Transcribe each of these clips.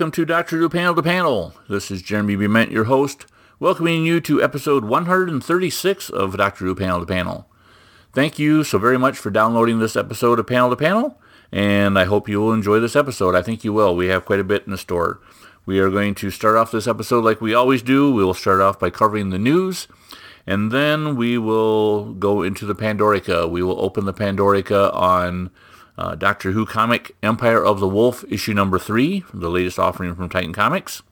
welcome to Doctor Who Panel to Panel. This is Jeremy Bement, your host, welcoming you to episode 136 of Doctor Who Panel to Panel. Thank you so very much for downloading this episode of Panel to Panel, and I hope you will enjoy this episode. I think you will. We have quite a bit in the store. We are going to start off this episode like we always do. We will start off by covering the news, and then we will go into the Pandorica. We will open the Pandorica on uh, Doctor Who comic Empire of the Wolf, issue number three, the latest offering from Titan Comics.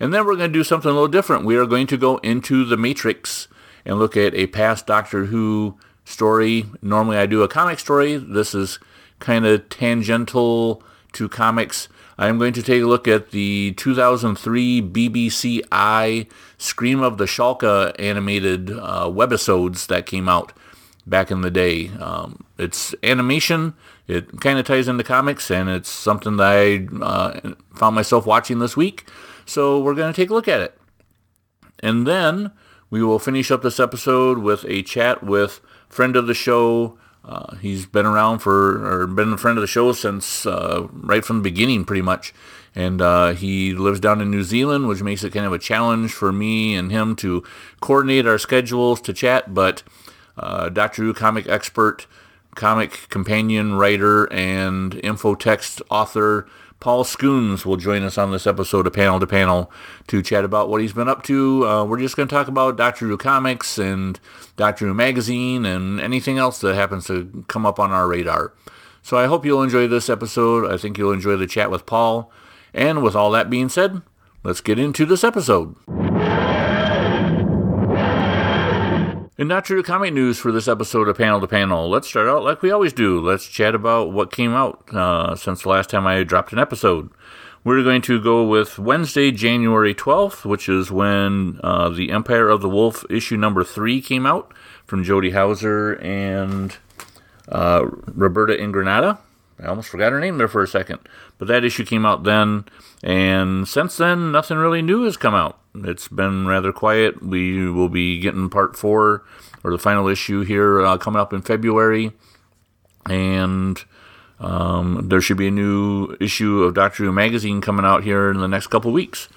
And then we're going to do something a little different. We are going to go into the Matrix and look at a past Doctor Who story. Normally I do a comic story. This is kind of tangential to comics. I am going to take a look at the 2003 BBC I Scream of the Shalka animated uh, webisodes that came out back in the day. Um, it's animation. It kind of ties into comics, and it's something that I uh, found myself watching this week. So we're going to take a look at it. And then we will finish up this episode with a chat with friend of the show. Uh, he's been around for, or been a friend of the show since uh, right from the beginning, pretty much. And uh, he lives down in New Zealand, which makes it kind of a challenge for me and him to coordinate our schedules to chat. But uh, Doctor Who comic expert, comic companion writer, and infotext author Paul Scoones will join us on this episode of Panel to Panel to chat about what he's been up to. Uh, we're just going to talk about Doctor Who comics and Doctor Who magazine and anything else that happens to come up on our radar. So I hope you'll enjoy this episode. I think you'll enjoy the chat with Paul. And with all that being said, let's get into this episode. In Doctor Who comic news for this episode of Panel to Panel, let's start out like we always do. Let's chat about what came out uh, since the last time I dropped an episode. We're going to go with Wednesday, January 12th, which is when uh, the Empire of the Wolf issue number three came out from Jody Houser and uh, Roberta Ingranata. I almost forgot her name there for a second. But that issue came out then, and since then, nothing really new has come out. It's been rather quiet. We will be getting part four, or the final issue here, uh, coming up in February. And um, there should be a new issue of Doctor Who magazine coming out here in the next couple weeks.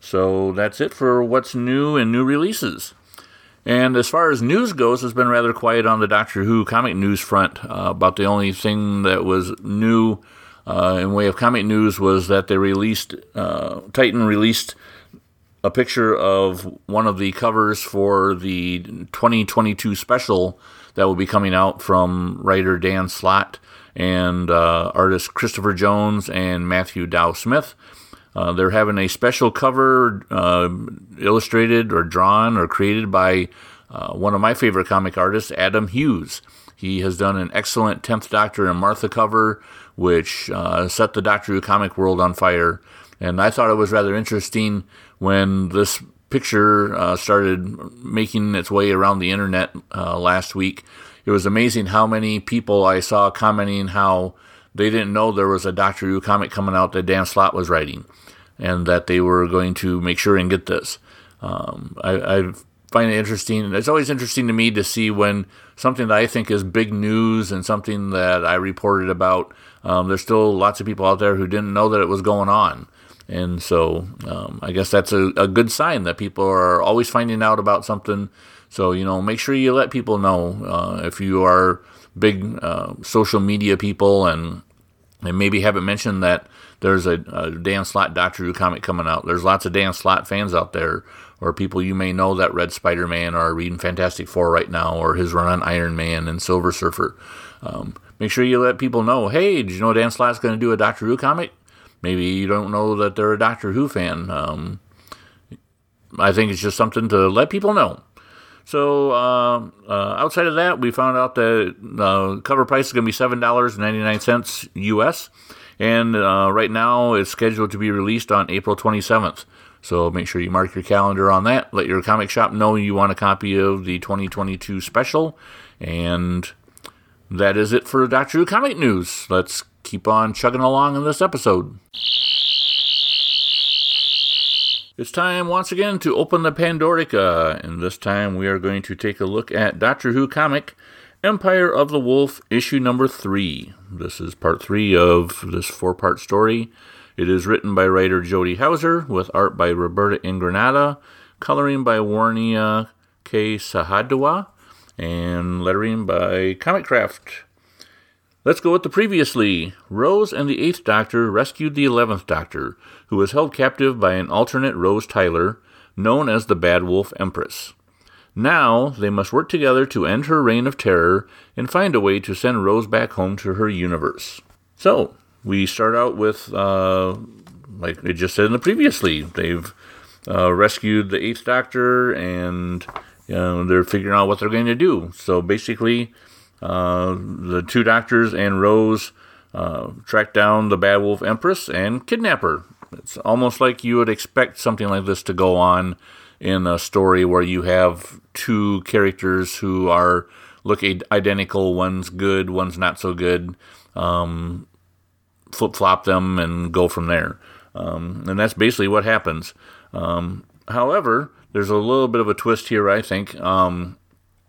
So that's it for what's new and new releases. And as far as news goes, it's been rather quiet on the Doctor Who comic news front. Uh, about the only thing that was new uh, in way of comic news was that they released, uh, Titan released a picture of one of the covers for the 2022 special that will be coming out from writer Dan Slott and uh, artist Christopher Jones and Matthew Dow Smith. Uh, they're having a special cover uh, illustrated or drawn or created by uh, one of my favorite comic artists, Adam Hughes. He has done an excellent 10th Doctor and Martha cover, which uh, set the Doctor Who comic world on fire. And I thought it was rather interesting when this picture uh, started making its way around the internet uh, last week. It was amazing how many people I saw commenting how they didn't know there was a Doctor Who comic coming out that Dan Slott was writing and that they were going to make sure and get this. Um, I, I, find it interesting. And it's always interesting to me to see when something that I think is big news and something that I reported about, um, there's still lots of people out there who didn't know that it was going on. And so um, I guess that's a, a, good sign that people are always finding out about something. So, you know, make sure you let people know uh, if you are big uh, social media people and, and maybe haven't mentioned that there's a, a Dan Slott Doctor Who comic coming out. There's lots of Dan Slott fans out there, or people you may know that read Spider Man or are reading Fantastic Four right now, or his run on Iron Man and Silver Surfer. Um, make sure you let people know hey, did you know Dan Slott's going to do a Doctor Who comic? Maybe you don't know that they're a Doctor Who fan. Um, I think it's just something to let people know. So uh, uh, outside of that, we found out that the uh, cover price is going to be seven dollars ninety nine cents U.S. And uh, right now, it's scheduled to be released on April 27th. So make sure you mark your calendar on that. Let your comic shop know you want a copy of the 2022 special. And that is it for Doctor Who comic news. Let's keep on chugging along in this episode. It's time once again to open the Pandorica, and this time we are going to take a look at Doctor Who comic Empire of the Wolf, issue number three. This is part three of this four part story. It is written by writer Jody Houser with art by Roberta Ingranata, coloring by Warnia K. Sahadewa, and lettering by Comicraft. Let's go with the previously. Rose and the Eighth Doctor rescued the Eleventh Doctor, who was held captive by an alternate Rose Tyler, known as the Bad Wolf Empress. Now they must work together to end her reign of terror and find a way to send Rose back home to her universe. So, we start out with, uh, like I just said in the previously, they've uh, rescued the Eighth Doctor and you know, they're figuring out what they're going to do. So basically, uh, the two doctors and Rose uh, track down the Bad Wolf Empress and kidnap her. It's almost like you would expect something like this to go on in a story where you have two characters who are look identical. One's good, one's not so good. Um, flip flop them and go from there. Um, and that's basically what happens. Um, however, there's a little bit of a twist here, I think. Um,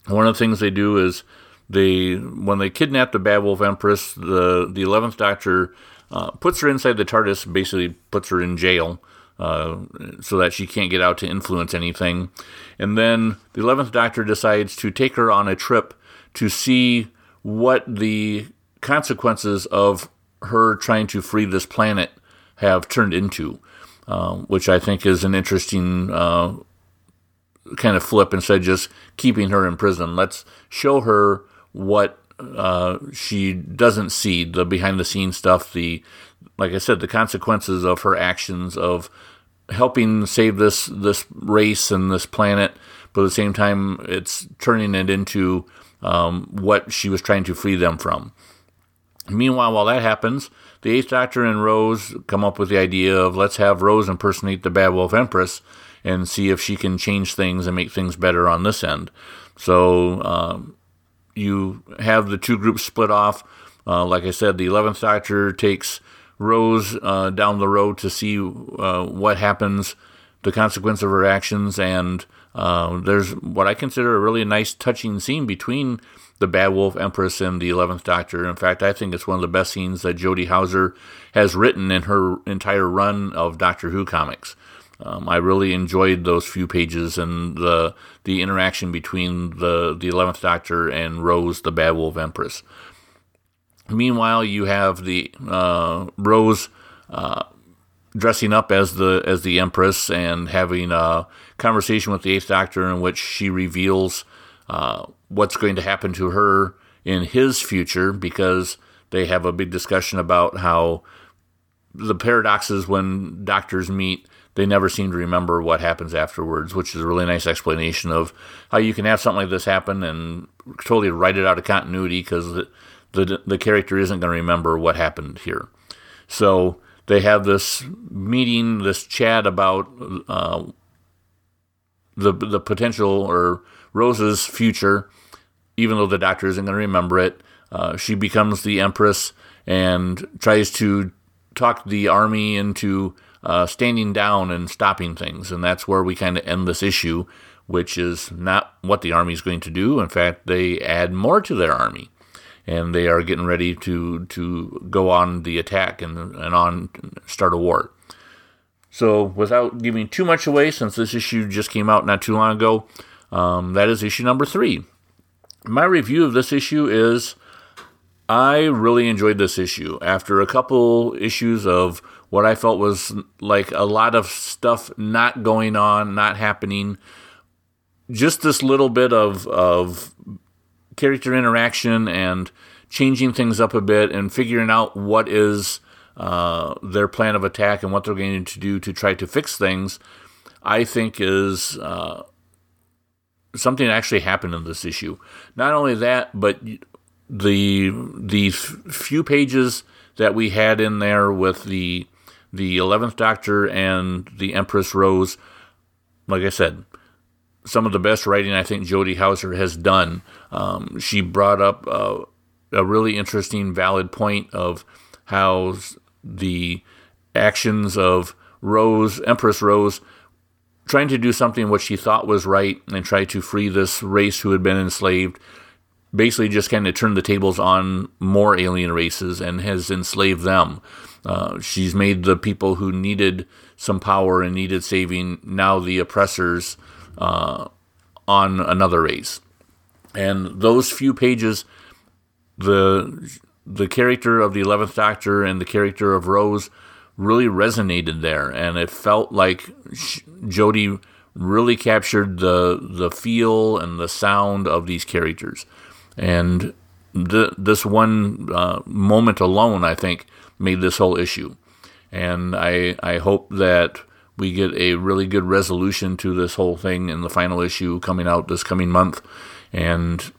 one of the things they do is they, when they kidnap the Bad Wolf Empress, the the Eleventh Doctor uh, puts her inside the TARDIS, basically puts her in jail. Uh, so that she can't get out to influence anything. And then the 11th Doctor decides to take her on a trip to see what the consequences of her trying to free this planet have turned into, uh, which I think is an interesting uh, kind of flip instead of just keeping her in prison. Let's show her what uh, she doesn't see the behind the scenes stuff, the like I said, the consequences of her actions of helping save this this race and this planet, but at the same time, it's turning it into um, what she was trying to free them from. Meanwhile, while that happens, the Eighth Doctor and Rose come up with the idea of let's have Rose impersonate the Bad Wolf Empress and see if she can change things and make things better on this end. So um, you have the two groups split off. Uh, like I said, the 11th Doctor takes Rose uh, down the road to see uh, what happens, the consequence of her actions, and uh, there's what I consider a really nice, touching scene between the Bad Wolf Empress and the Eleventh Doctor. In fact, I think it's one of the best scenes that Jody Houser has written in her entire run of Doctor Who comics. Um, I really enjoyed those few pages and the the interaction between the the Eleventh Doctor and Rose, the Bad Wolf Empress. Meanwhile, you have the uh, Rose uh, dressing up as the as the Empress and having a conversation with the Eighth Doctor in which she reveals uh, what's going to happen to her in his future because they have a big discussion about how the paradoxes when doctors meet they never seem to remember what happens afterwards, which is a really nice explanation of how you can have something like this happen and totally write it out of continuity because the, the, the character isn't going to remember what happened here. So they have this meeting, this chat about uh, the the potential or Rose's future, even though the doctor isn't going to remember it. Uh, she becomes the empress and tries to talk the army into uh, standing down and stopping things. And that's where we kind of end this issue, which is not what the army is going to do. In fact, they add more to their army. And they are getting ready to, to go on the attack and, and on start a war. So, without giving too much away, since this issue just came out not too long ago, um, that is issue number three. My review of this issue is I really enjoyed this issue. After a couple issues of what I felt was like a lot of stuff not going on, not happening, just this little bit of, of character interaction and changing things up a bit and figuring out what is uh, their plan of attack and what they're going to do to try to fix things, I think is uh, something actually happened in this issue. Not only that, but the the few pages that we had in there with the the eleventh Doctor and the Empress Rose, like I said, some of the best writing I think Jody Houser has done. Um, she brought up a, a really interesting, valid point of how the actions of Rose, Empress Rose, trying to do something what she thought was right and try to free this race who had been enslaved basically just kind of turned the tables on more alien races and has enslaved them. Uh, she's made the people who needed some power and needed saving now the oppressors uh, on another race. And those few pages, the the character of the Eleventh Doctor and the character of Rose really resonated there, and it felt like Jody really captured the the feel and the sound of these characters. And the, this one uh, moment alone, I think, made this whole issue. And I I hope that we get a really good resolution to this whole thing in the final issue coming out this coming month. And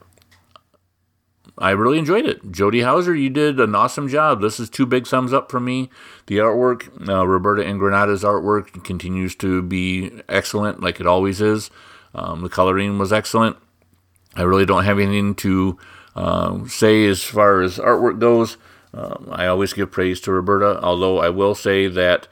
I really enjoyed it. Jody Houser, you did an awesome job. This is two big thumbs up from me. The artwork, uh, Roberta Ingranata's artwork continues to be excellent, like it always is. Um, the coloring was excellent. I really don't have anything to uh, say as far as artwork goes. Um, I always give praise to Roberta, although I will say that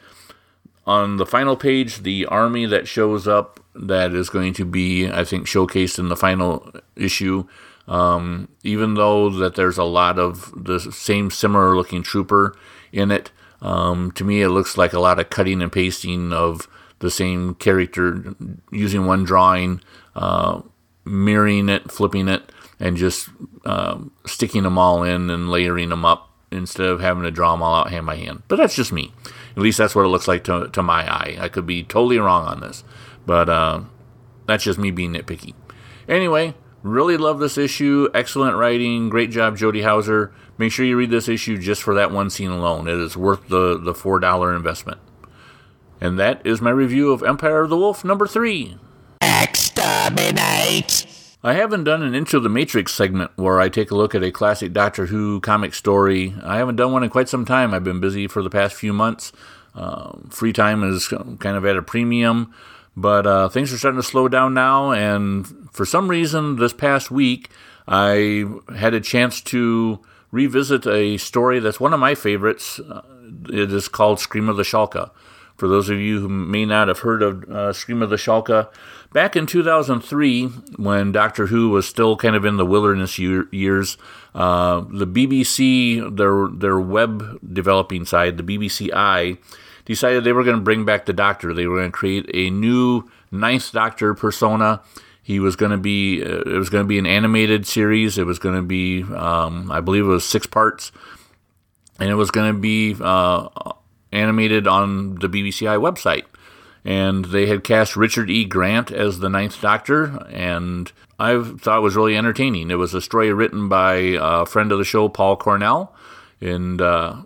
on the final page, the army that shows up that is going to be, I think, showcased in the final issue um, even though that there's a lot of the same similar looking trooper in it, um, to me it looks like a lot of cutting and pasting of the same character, using one drawing, uh, mirroring it, flipping it, and just uh, sticking them all in and layering them up instead of having to draw them all out hand by hand. But that's just me. At least that's what it looks like to, to my eye. I could be totally wrong on this, but uh, that's just me being nitpicky. Anyway, Really love this issue. Excellent writing. Great job, Jody Houser. Make sure you read this issue just for that one scene alone. It is worth the, the $4 investment. And that is my review of Empire of the Wolf number three. Exterminate! I haven't done an Into the Matrix segment where I take a look at a classic Doctor Who comic story. I haven't done one in quite some time. I've been busy for the past few months. Uh, free time is kind of at a premium. But uh, things are starting to slow down now, and for some reason, this past week, I had a chance to revisit a story that's one of my favorites. Uh, it is called Scream of the Shalka. For those of you who may not have heard of uh, Scream of the Shalka, back in 2003, when Doctor Who was still kind of in the wilderness year, years, uh, the BBC, their their web developing side, the BBCi, decided they were going to bring back the Doctor. They were going to create a new Ninth Doctor persona. He was going to be uh, it was going to be an animated series. It was going to be um, I believe it was six parts, and it was going to be uh, animated on the BBCI website. And they had cast Richard E. Grant as the Ninth Doctor, and I thought it was really entertaining. It was a story written by a friend of the show, Paul Cornell, and uh,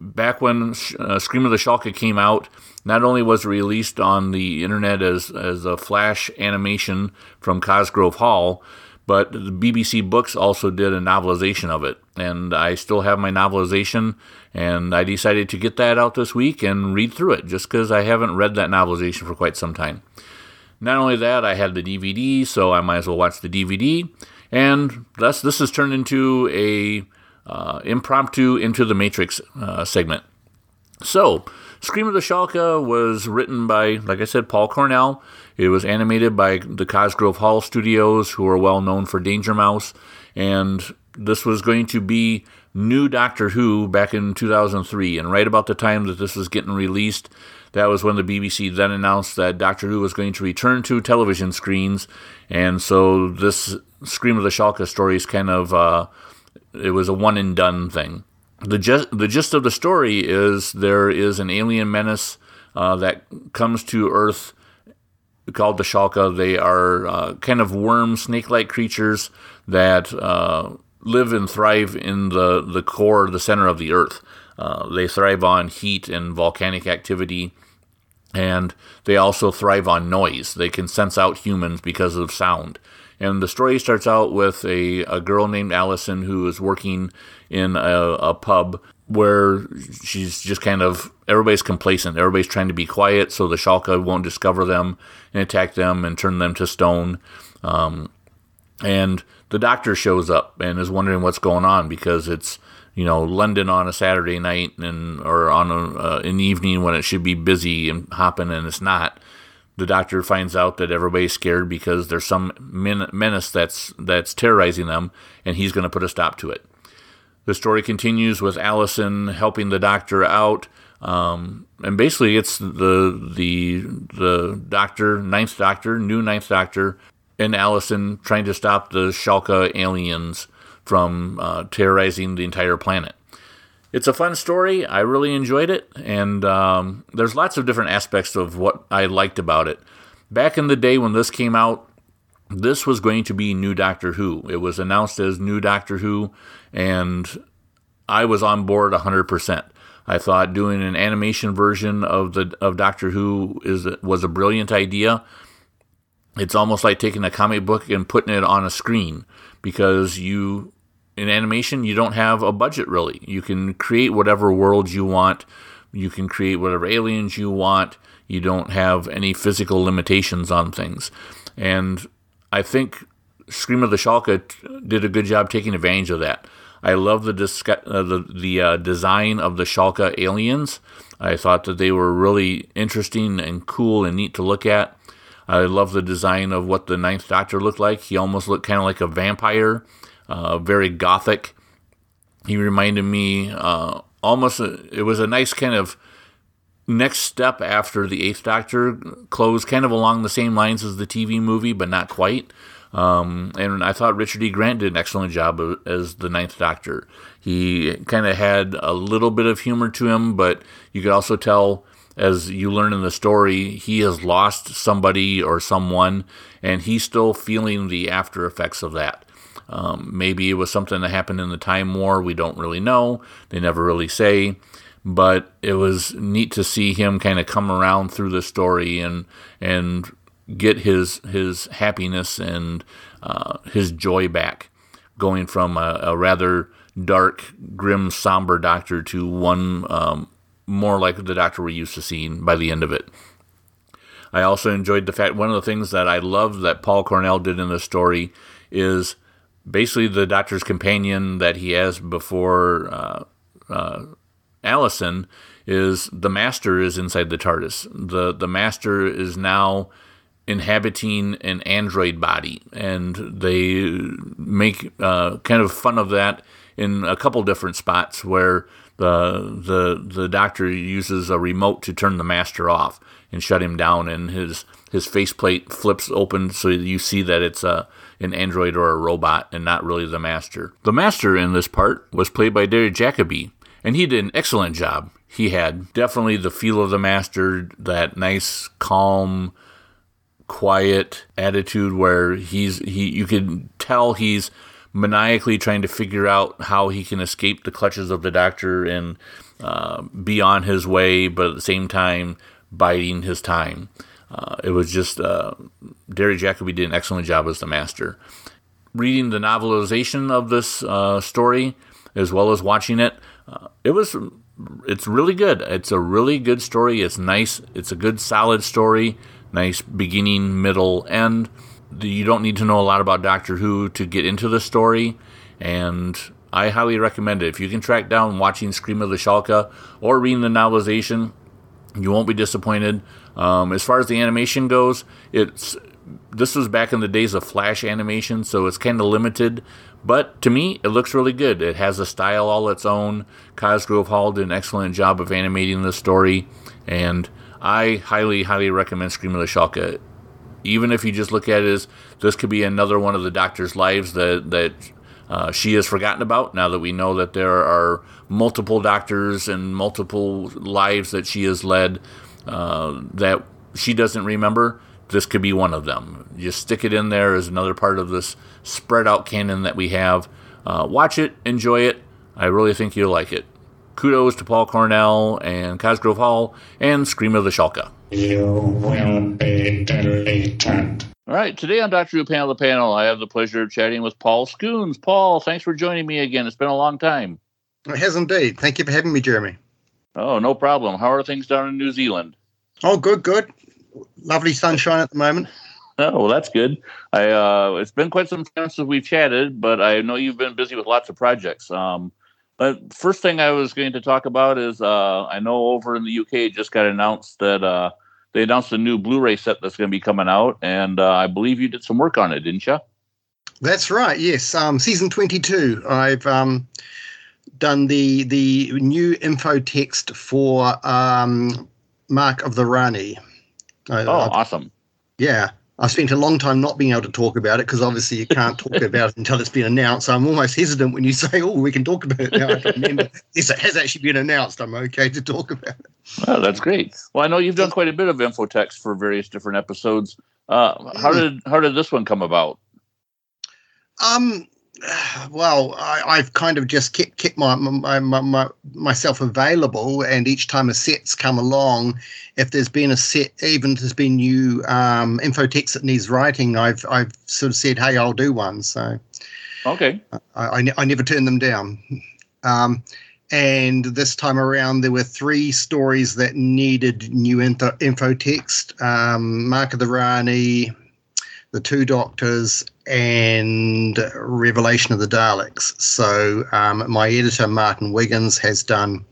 back when uh, Scream of the Shalka came out, not only was it released on the internet as, as a flash animation from Cosgrove Hall, but the BBC Books also did a novelization of it. And I still have my novelization, and I decided to get that out this week and read through it just because I haven't read that novelization for quite some time. Not only that, I had the DVD, so I might as well watch the DVD. And thus, this has turned into a uh, impromptu into the Matrix uh, segment. So, Scream of the Shalka was written by, like I said, Paul Cornell. It was animated by the Cosgrove Hall Studios, who are well known for Danger Mouse. And this was going to be new Doctor Who back in 2003. And right about the time that this was getting released, that was when the BBC then announced that Doctor Who was going to return to television screens. And so this Scream of the Shalka story is kind of. Uh, it was a one and done thing. The gist, the gist of the story is there is an alien menace uh, that comes to Earth called the Shalka. They are uh, kind of worm, snake like creatures that uh, live and thrive in the, the core, the center of the Earth. Uh, they thrive on heat and volcanic activity, and they also thrive on noise. They can sense out humans because of sound. And the story starts out with a, a girl named Allison who is working in a, a pub where she's just kind of everybody's complacent. Everybody's trying to be quiet so the Shalka won't discover them and attack them and turn them to stone. Um, and the doctor shows up and is wondering what's going on because it's you know London on a Saturday night and or on a, uh, an evening when it should be busy and hopping and it's not. the doctor finds out that everybody's scared because there's some men- menace that's that's terrorizing them, and he's going to put a stop to it. The story continues with Allison helping the doctor out, um, and basically it's the the the doctor, Ninth Doctor, new Ninth Doctor, and Allison trying to stop the Shalka aliens from uh, terrorizing the entire planet. It's a fun story. I really enjoyed it, and um, there's lots of different aspects of what I liked about it. Back in the day when this came out, this was going to be New Doctor Who. It was announced as New Doctor Who, and I was on board 100%. I thought doing an animation version of the of Doctor Who is was a brilliant idea. It's almost like taking a comic book and putting it on a screen because you in animation, you don't have a budget really. You can create whatever worlds you want. You can create whatever aliens you want. You don't have any physical limitations on things. And I think Scream of the Shalka did a good job taking advantage of that. I love the uh, the, the uh, design of the Shalka aliens. I thought that they were really interesting and cool and neat to look at. I love the design of what the Ninth Doctor looked like. He almost looked kind of like a vampire uh, very gothic. He reminded me uh, almost, a, it was a nice kind of next step after the Eighth Doctor closed, kind of along the same lines as the TV movie, but not quite. Um, and I thought Richard E. Grant did an excellent job as the Ninth Doctor. He kind of had a little bit of humor to him, but you could also tell as you learn in the story, he has lost somebody or someone, and he's still feeling the after effects of that. Um, maybe it was something that happened in the Time War. We don't really know. They never really say. But it was neat to see him kind of come around through the story and and get his his happiness and uh, his joy back, going from a, a, rather dark, grim, somber doctor to one um, more like the doctor we're used to seeing by the end of it. I also enjoyed the fact one of the things that I love that Paul Cornell did in the story is basically the doctor's companion that he has before uh, uh, Allison is the master is inside the TARDIS. The the master is now inhabiting an android body, and they make uh, kind of fun of that in a couple different spots where the the the doctor uses a remote to turn the master off and shut him down, and his his faceplate flips open so you see that it's a an android or a robot and not really the master. The master in this part was played by Derek Jacobi, and he did an excellent job. He had definitely the feel of the master, that nice, calm, quiet attitude where he's he you can tell he's maniacally trying to figure out how he can escape the clutches of the doctor and uh, be on his way, but at the same time biding his time. Uh, it was just uh, Derek Jacobi did an excellent job as the master. Reading the novelization of this uh, story, as well as watching it, uh, it was it's really good. It's a really good story. It's nice. It's a good solid story. Nice beginning, middle, end. You don't need to know a lot about Doctor Who to get into the story, and I highly recommend it. If you can track down watching Scream of the Shalka or reading the novelization, you won't be disappointed. Um, as far as the animation goes, it's this was back in the days of flash animation, so it's kind of limited. But to me, it looks really good. It has a style all its own. Cosgrove Hall did an excellent job of animating the story, and I highly, highly recommend Scream of the Shalka. Even if you just look at it as this could be another one of the Doctor's lives that that uh, she has forgotten about now that we know that there are multiple doctors and multiple lives that she has led uh, that she doesn't remember, this could be one of them. Just stick it in there as another part of this spread out canon that we have. Uh, watch it, enjoy it. I really think you'll like it. Kudos to Paul Cornell and Cosgrove Hall and Scream of the Shalka. You will be deleted. All right, today on Doctor Who Panel the Panel, I have the pleasure of chatting with Paul Scoones. Paul, thanks for joining me again. It's been a long time. It has indeed. Thank you for having me, Jeremy. Oh, no problem. How are things down in New Zealand? Oh, good, good. Lovely sunshine at the moment. Oh, well, that's good. I uh, it's been quite some time since we've chatted, but I know you've been busy with lots of projects. Um, but first thing I was going to talk about is uh, I know over in the UK it just got announced that uh, they announced a new Blu-ray set that's going to be coming out, and uh, I believe you did some work on it, didn't you? That's right. Yes, um, season twenty-two. I've um, done the the new info text for um, Mark of the Rani. oh, awesome! Yeah, I've spent a long time not being able to talk about it because obviously you can't talk about it until it's been announced. So I'm almost hesitant when you say, "Oh, we can talk about it now." I can remember yes, it has actually been announced. I'm okay to talk about it. Well, that's great. Well, I know you've done quite a bit of infotext for various different episodes. Uh, how did how did this one come about? Um, well, I, have kind of just kept kept my, my, my, my, myself available, and each time a set's come along, if there's been a set, even if there's been new um, infotext that needs writing, I've I've sort of said, hey, I'll do one. So, okay, I I, I never turn them down. Um, and this time around, there were three stories that needed new info, infotext: um, Mark of the Rani, the Two Doctors, and Revelation of the Daleks. So um, my editor Martin Wiggins has done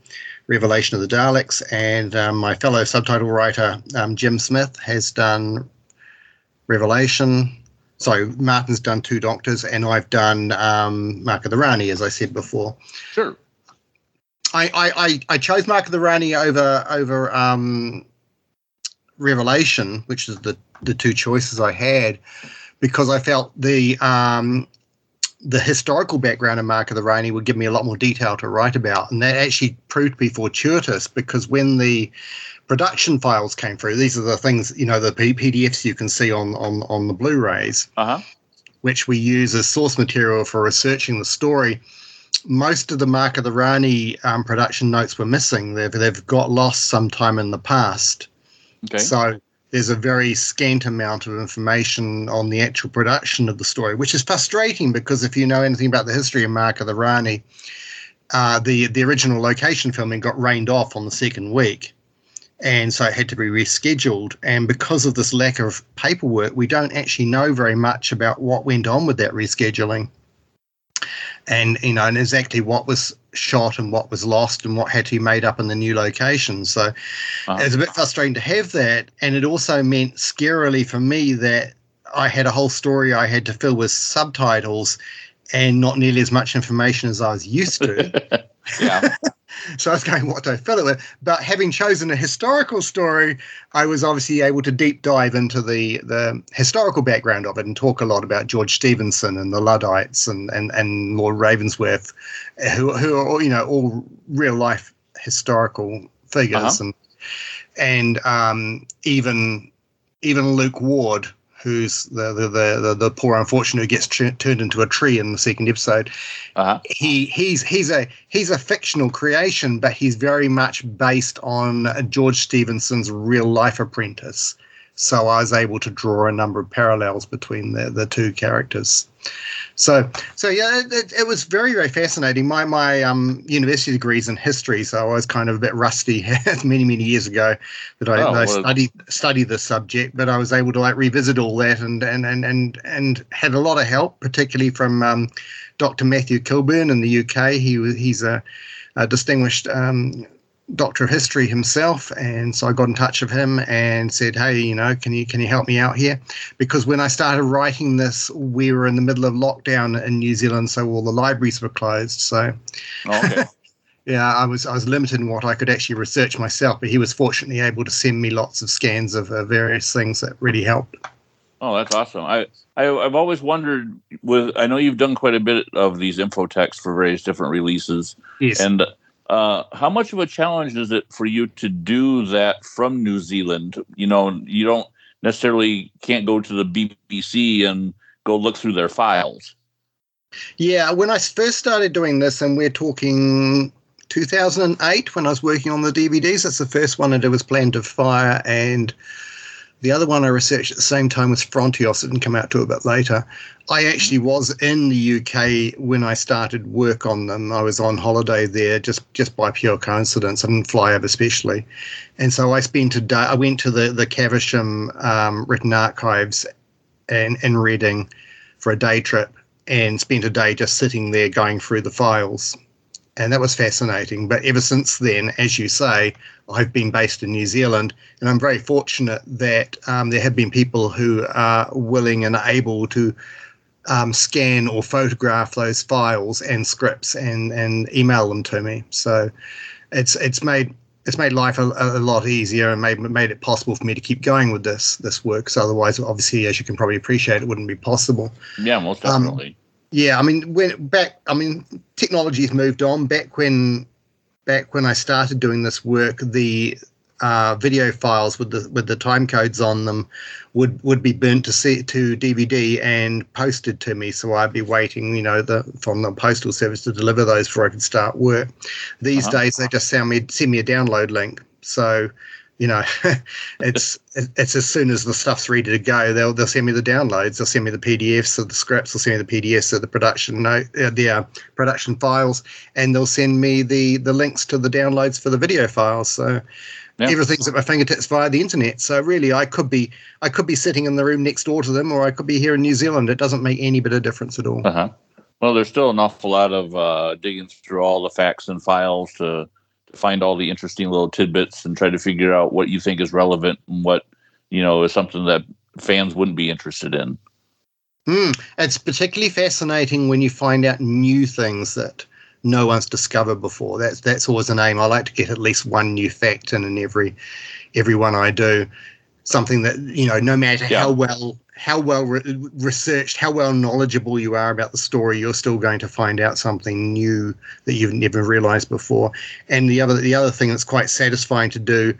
Revelation of the Daleks, and um, my fellow subtitle writer um, Jim Smith has done Revelation. So Martin's done Two Doctors, and I've done um, Mark of the Rani, as I said before. Sure. I, I, I chose Mark of the Rani over over um, Revelation, which is the the two choices I had because I felt the um, the historical background of Mark of the Rani would give me a lot more detail to write about, and that actually proved to be fortuitous because when the production files came through, these are the things you know the PDFs you can see on on on the Blu-rays, uh-huh. which we use as source material for researching the story. Most of the Mark of the Rani um, production notes were missing. They've they've got lost sometime in the past. Okay. So there's a very scant amount of information on the actual production of the story, which is frustrating because if you know anything about the history of Mark of the Rani, uh, the the original location filming got rained off on the second week, and so it had to be rescheduled. And because of this lack of paperwork, we don't actually know very much about what went on with that rescheduling and you know, and exactly what was shot and what was lost and what had to be made up in the new location. So uh-huh. it was a bit frustrating to have that, and it also meant scarily for me that I had a whole story I had to fill with subtitles and not nearly as much information as I was used to. yeah. So I was going, what do I fill it with? But having chosen a historical story, I was obviously able to deep dive into the the historical background of it and talk a lot about George Stephenson and the Luddites and and, and Lord Ravensworth, who who are you know all real life historical figures uh-huh. and and um, even even Luke Ward, who's the the the, the poor unfortunate who gets turned into a tree in the second episode. Uh-huh. He he's he's a he's a fictional creation, but he's very much based on George Stephenson's real life apprentice. So I was able to draw a number of parallels between the the two characters. So, so yeah, it, it, was very, very fascinating. My my um, university degree is in history, so I was kind of a bit rusty many, many years ago that I, oh, I studied studied the subject. But I was able to like revisit all that and and and and and had a lot of help, particularly from um, Dr. Matthew Kilburn in the UK. He was he's a, a distinguished um, doctor of history himself and so i got in touch with him and said hey you know can you can you help me out here because when i started writing this we were in the middle of lockdown in new zealand so all the libraries were closed so oh, okay. yeah i was i was limited in what i could actually research myself but he was fortunately able to send me lots of scans of uh, various things that really helped oh that's awesome i I, have always wondered with I know you've done quite a bit of these info texts for various different releases. Yes. And uh, how much of a challenge is it for you to do that from New Zealand? You know, you don't necessarily can't go to the BBC and go look through their files. Yeah, when I first started doing this, and we're talking 2008 when I was working on the DVDs, that's the first one I did was Planet of Fire, and the other one I researched at the same time was Frontios. It didn't come out to a bit later. I actually was in the UK when I started work on them. I was on holiday there just, just by pure coincidence. I didn't fly over especially. And so I spent a day, I went to the, the Caversham um, written archives in, in Reading for a day trip and spent a day just sitting there going through the files and that was fascinating. But ever since then, as you say, I've been based in New Zealand, and I'm very fortunate that um, there have been people who are willing and able to um, scan or photograph those files and scripts and and email them to me. So it's it's made it's made life a, a lot easier and made made it possible for me to keep going with this this work. Because otherwise, obviously, as you can probably appreciate, it wouldn't be possible. Yeah, most um, definitely. Um, yeah, I mean, when back, I mean, technology has moved on. Back when, back when I started doing this work, the uh, video files with the with the time codes on them would would be burnt to see to DVD and posted to me. So I'd be waiting, you know, the from the postal service to deliver those before I could start work. These uh-huh. days, they just send me send me a download link. So you know, it's it's as soon as the stuff's ready to go, they'll they'll send me the downloads, they'll send me the PDFs of the scripts, they'll send me the PDFs of the production note, uh, the uh, production files, and they'll send me the the links to the downloads for the video files. So yeah. everything's at my fingertips via the internet. So really, I could be I could be sitting in the room next door to them, or I could be here in New Zealand. It doesn't make any bit of difference at all. Uh-huh. Well, there's still an awful lot of uh, digging through all the facts and files to find all the interesting little tidbits and try to figure out what you think is relevant and what you know is something that fans wouldn't be interested in. Mm, it's particularly fascinating when you find out new things that no one's discovered before. That's that's always an aim. I like to get at least one new fact in in every every one I do. Something that you know, no matter yeah. how well how well re- researched, how well knowledgeable you are about the story, you're still going to find out something new that you've never realized before. And the other the other thing that's quite satisfying to do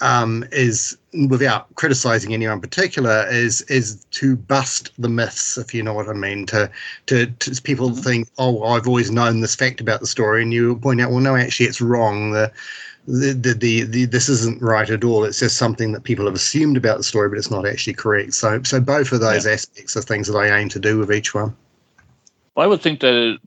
um, is, without criticizing anyone in particular, is is to bust the myths, if you know what I mean. To to, to people mm-hmm. think, oh, I've always known this fact about the story, and you point out, well, no, actually, it's wrong. The the, the, the, the, this isn't right at all. It's just something that people have assumed about the story, but it's not actually correct. So, so both of those yeah. aspects are things that I aim to do with each one. Well, I would think that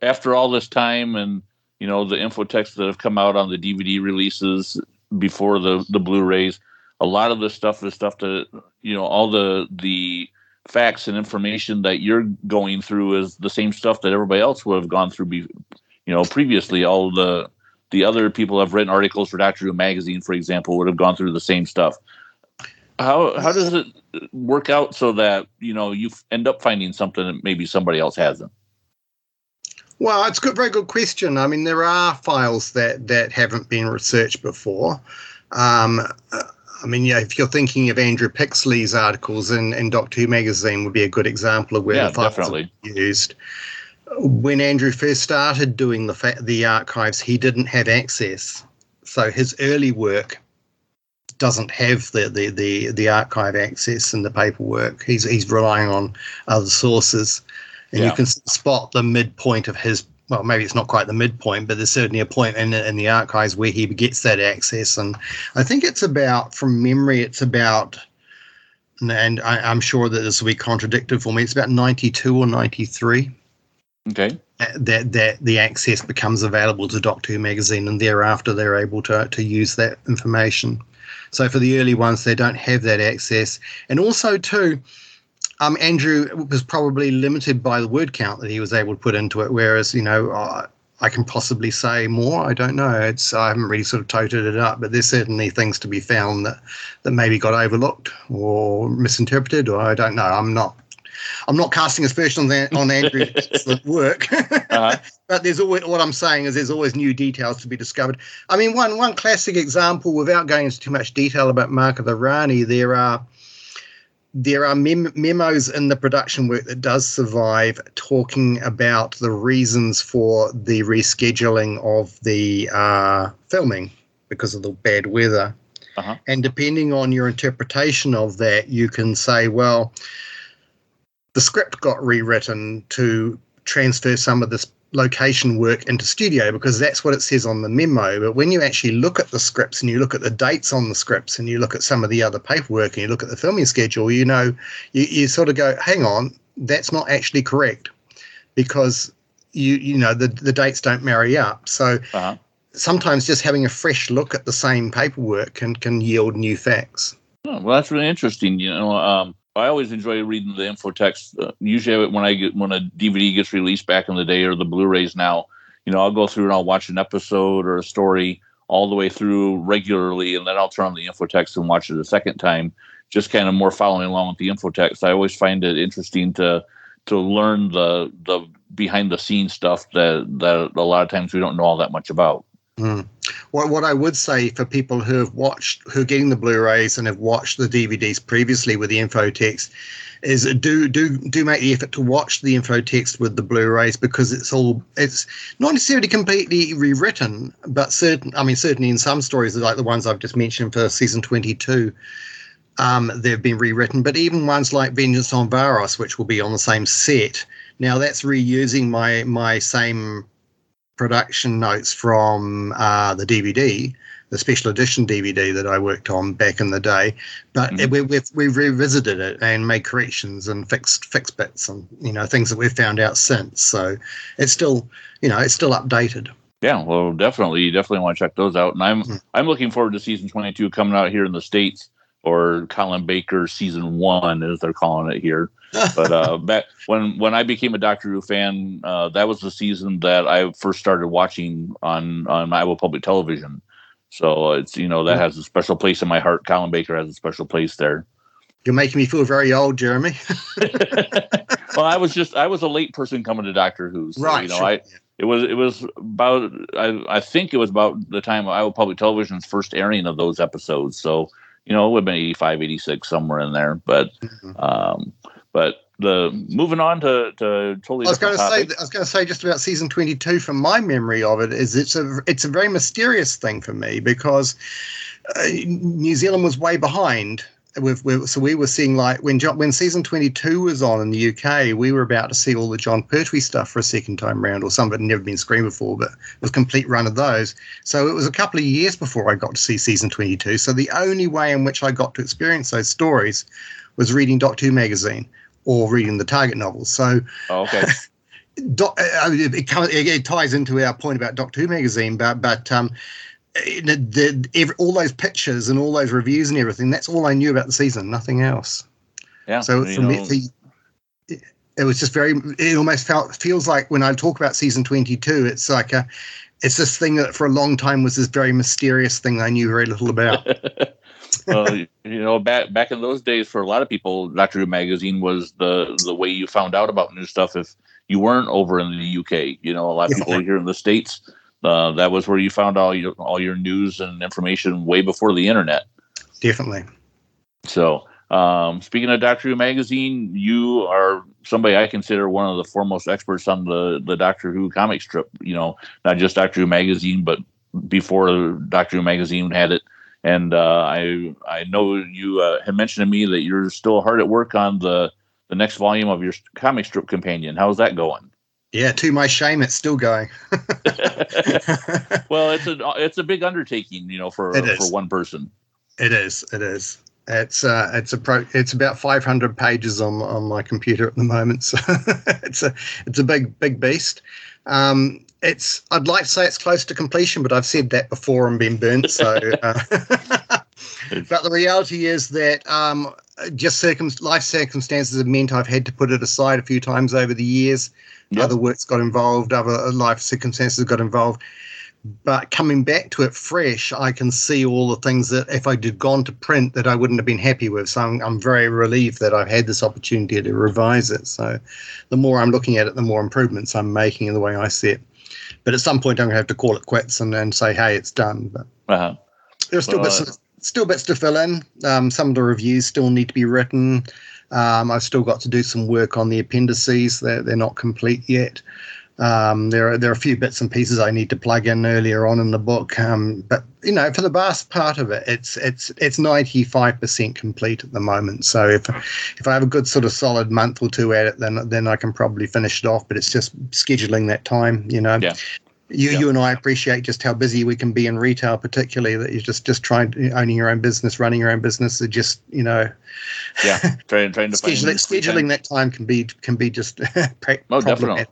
after all this time and you know the infotext that have come out on the DVD releases before the the Blu-rays, a lot of the stuff is stuff that you know all the the facts and information that you're going through is the same stuff that everybody else would have gone through. Be, you know, previously all the the other people have written articles for Doctor Who magazine, for example, would have gone through the same stuff. How how does it work out so that you know you end up finding something that maybe somebody else hasn't? Well, it's a good, very good question. I mean, there are files that that haven't been researched before. Um, I mean, yeah, if you're thinking of Andrew Pixley's articles in, in Doctor Who magazine, would be a good example of where yeah, the files definitely. are used when Andrew first started doing the fa- the archives, he didn't have access, so his early work doesn't have the, the, the, the archive access and the paperwork. He's he's relying on other sources, and yeah. you can spot the midpoint of his. Well, maybe it's not quite the midpoint, but there's certainly a point in in the archives where he gets that access, and I think it's about, from memory, it's about and I, am sure that this will be contradicted for me. It's about 92 or 93. Okay. That that the access becomes available to Doctor Who magazine, and thereafter they're able to to use that information. So for the early ones, they don't have that access, and also too. Um, Andrew was probably limited by the word count that he was able to put into it, whereas you know I, I can possibly say more. I don't know. It's I haven't really sort of toted it up, but there's certainly things to be found that that maybe got overlooked or misinterpreted, or I don't know. I'm not I'm not casting aspersions on, on Andrew's excellent work, uh-huh. but there's always what I'm saying is there's always new details to be discovered. I mean, one one classic example, without going into too much detail about Mark of the Rani, there are there are mem- memos in the production work that does survive talking about the reasons for the rescheduling of the uh, filming because of the bad weather. Uh-huh. And depending on your interpretation of that, you can say, well, the script got rewritten to transfer some of this location work into studio because that's what it says on the memo. But when you actually look at the scripts and you look at the dates on the scripts and you look at some of the other paperwork and you look at the filming schedule, you know, you, you sort of go, hang on, that's not actually correct because you you know the the dates don't marry up. So uh-huh. sometimes just having a fresh look at the same paperwork can can yield new facts. Oh, well, that's really interesting. You know, um, I always enjoy reading the info text. Uh, usually, when I get when a DVD gets released back in the day or the Blu-rays now, you know, I'll go through and I'll watch an episode or a story all the way through regularly, and then I'll turn on the info text and watch it a second time, just kind of more following along with the info text. I always find it interesting to to learn the the behind the scenes stuff that that a lot of times we don't know all that much about. Mm. What what I would say for people who have watched who are getting the Blu-rays and have watched the DVDs previously with the infotext is do do do make the effort to watch the infotext with the Blu-rays because it's all it's not necessarily completely rewritten, but certain I mean certainly in some stories like the ones I've just mentioned for season 22 um, they've been rewritten, but even ones like Vengeance on Varos, which will be on the same set. Now that's reusing my my same production notes from uh, the DVD, the special edition DVD that I worked on back in the day. But mm-hmm. we, we've we've revisited it and made corrections and fixed fixed bits and you know things that we've found out since. So it's still you know it's still updated. Yeah, well, definitely, you definitely want to check those out. And I'm mm-hmm. I'm looking forward to season 22 coming out here in the states or Colin Baker season one, as they're calling it here. But uh, back when when I became a Doctor Who fan, uh, that was the season that I first started watching on on Iowa Public Television. So it's you know that has a special place in my heart. Colin Baker has a special place there. You're making me feel very old, Jeremy. well, I was just I was a late person coming to Doctor Who. So, right. You know, sure. I it was it was about I I think it was about the time Iowa Public Television's first airing of those episodes. So you know, it would have been 85, 86, somewhere in there. But, mm-hmm. um, but the moving on to, to totally. I was going to say, I was going to say just about season 22 from my memory of it is it's a, it's a very mysterious thing for me because uh, New Zealand was way behind with, with, so we were seeing like when John, when season 22 was on in the UK, we were about to see all the Jon Pertwee stuff for a second time round, or some of it had never been screened before, but it was a complete run of those. So it was a couple of years before I got to see season 22. So the only way in which I got to experience those stories was reading Doctor Who magazine or reading the Target novels. So oh, okay. Do, uh, it, it, it, ties into our point about Doctor Who magazine, but but um, the, the, every, all those pictures and all those reviews and everything. That's all I knew about the season, nothing else. Yeah. So for me, it, it was just very. It almost felt feels like when I talk about season twenty two, it's like a, it's this thing that for a long time was this very mysterious thing I knew very little about. well, you know, back back in those days, for a lot of people, Doctor Who magazine was the the way you found out about new stuff. If you weren't over in the UK, you know, a lot of people here in the states uh, that was where you found all your all your news and information way before the internet. Definitely. So, um, speaking of Doctor Who magazine, you are somebody I consider one of the foremost experts on the the Doctor Who comic strip. You know, not just Doctor Who magazine, but before Doctor Who magazine had it. And uh, I I know you uh, had mentioned to me that you're still hard at work on the the next volume of your comic strip companion. How's that going? Yeah, to my shame, it's still going. well, it's a it's a big undertaking, you know, for for one person. It is. It is. It's uh, it's a pro. It's about 500 pages on on my computer at the moment, so it's a it's a big big beast. Um, it's I'd like to say it's close to completion, but I've said that before and been burnt. So, uh, but the reality is that um, just circum- life circumstances have meant I've had to put it aside a few times over the years. Yep. Other works got involved, other life circumstances got involved. But coming back to it fresh, I can see all the things that if I did gone to print that I wouldn't have been happy with. So I'm, I'm very relieved that I've had this opportunity to revise it. So the more I'm looking at it, the more improvements I'm making in the way I see it. But at some point, I'm going to have to call it quits and then say, "Hey, it's done." But uh-huh. there's still well, bits, still bits to fill in. Um, some of the reviews still need to be written. Um, I've still got to do some work on the appendices. They're, they're not complete yet. Um, there are there are a few bits and pieces I need to plug in earlier on in the book, um, but you know, for the vast part of it, it's it's it's ninety five percent complete at the moment. So if if I have a good sort of solid month or two at it, then then I can probably finish it off. But it's just scheduling that time, you know. Yeah you you and I appreciate just how busy we can be in retail, particularly that you're just just trying to, owning your own business, running your own business. It just you know, yeah, trying trying to scheduling, scheduling that time can be can be just oh definitely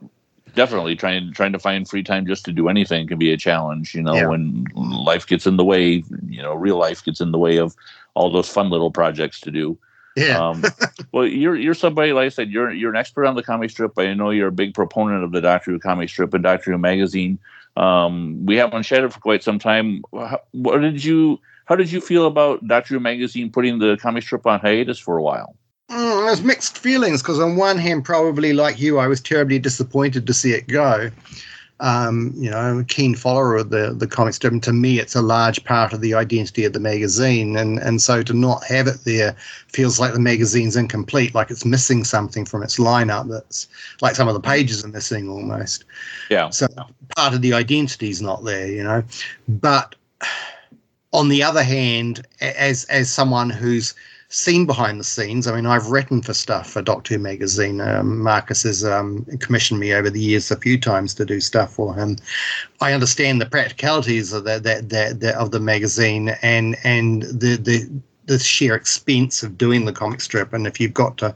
definitely trying trying to find free time just to do anything can be a challenge. You know, yeah. when life gets in the way, you know, real life gets in the way of all those fun little projects to do. Yeah. Um, well, you're you're somebody like I said. You're you're an expert on the comic strip. I know you're a big proponent of the Doctor Who comic strip and Doctor Who magazine. Um, we haven't chatted for quite some time. How, what did you? How did you feel about Doctor Who magazine putting the comic strip on hiatus for a while? There's mixed feelings because on one hand, probably like you, I was terribly disappointed to see it go. Um, you know, I'm a keen follower of the the comic strip, and to me, it's a large part of the identity of the magazine, and and so to not have it there feels like the magazine's incomplete, like it's missing something from its lineup. That's like some of the pages are missing almost. Yeah. So part of the identity's not there, you know. But on the other hand, as as someone who's seen behind the scenes. I mean, I've written for stuff for Doctor Who magazine. Um, Marcus has um, commissioned me over the years a few times to do stuff for him. I understand the practicalities of the, of the magazine and and the the the sheer expense of doing the comic strip. And if you've got to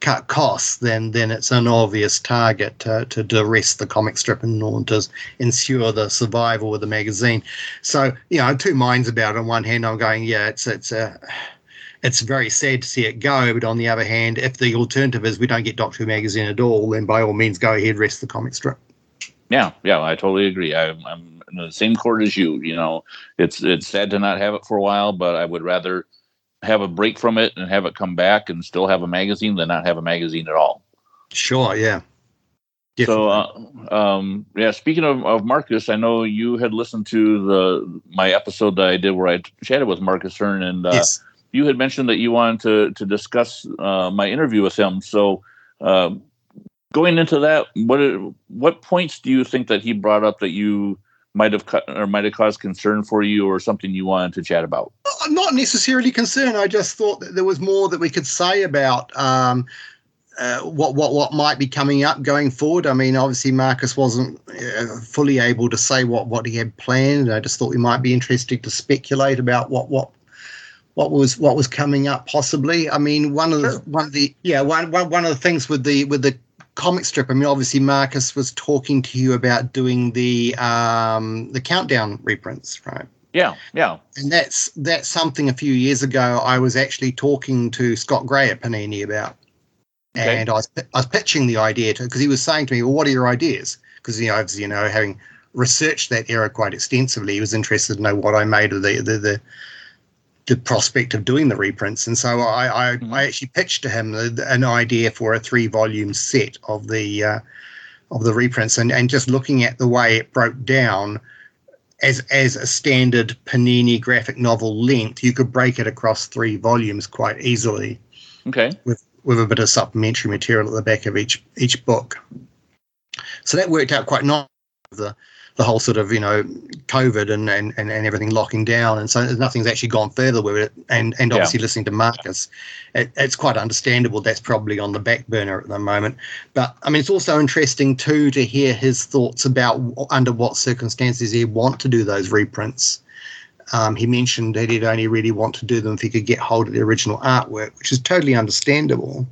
cut costs, then then it's an obvious target to, to arrest the comic strip order to ensure the survival of the magazine. So you know, two minds about it. On one hand, I'm going, yeah, it's it's a it's very sad to see it go. But on the other hand, if the alternative is we don't get Doctor Who magazine at all, then by all means go ahead, rest the comic strip. Yeah, yeah, I totally agree. I, I'm in the same court as you. You know, it's it's sad to not have it for a while, but I would rather have a break from it and have it come back and still have a magazine than not have a magazine at all. Sure, yeah. Definitely. So, uh, um, yeah. Speaking of, of Marcus, I know you had listened to the my episode that I did where I chatted with Marcus Hearn, and uh, yes you had mentioned that you wanted to to discuss uh, my interview with him. So, uh, going into that, what what points do you think that he brought up that you might have cut or might have caused concern for you, or something you wanted to chat about? I'm not necessarily concerned. I just thought that there was more that we could say about. Um, uh, what what what might be coming up going forward. I mean, obviously Marcus wasn't uh, fully able to say what what he had planned. I just thought we might be interested to speculate about what what what was what was coming up possibly. I mean, one of the one of the yeah one, one one of the things with the with the comic strip. I mean, obviously Marcus was talking to you about doing the um the countdown reprints, right? Yeah, yeah. And that's that's something a few years ago I was actually talking to Scott Gray at Panini about, okay. and I was I was pitching the idea to because he was saying to me, "Well, what are your ideas?" Because you know, obviously, you know, having researched that era quite extensively, he was interested to know what I made of the the, the the prospect of doing the reprints. And so I, I, mm-hmm. I actually pitched to him an idea for a three volume set of the uh, of the reprints, and, and just looking at the way it broke down as as a standard Panini graphic novel length, you could break it across three volumes quite easily. Okay. With with a bit of supplementary material at the back of each each book. So that worked out quite nice. The the whole sort of you know COVID and and, and, and everything locking down, and so nothing's actually gone further with it. And and obviously yeah. listening to Marcus, it, it's quite understandable that's probably on the back burner at the moment. But I mean, it's also interesting too to hear his thoughts about under what circumstances he want to do those reprints. Um, he mentioned that he'd only really want to do them if he could get hold of the original artwork, which is totally understandable.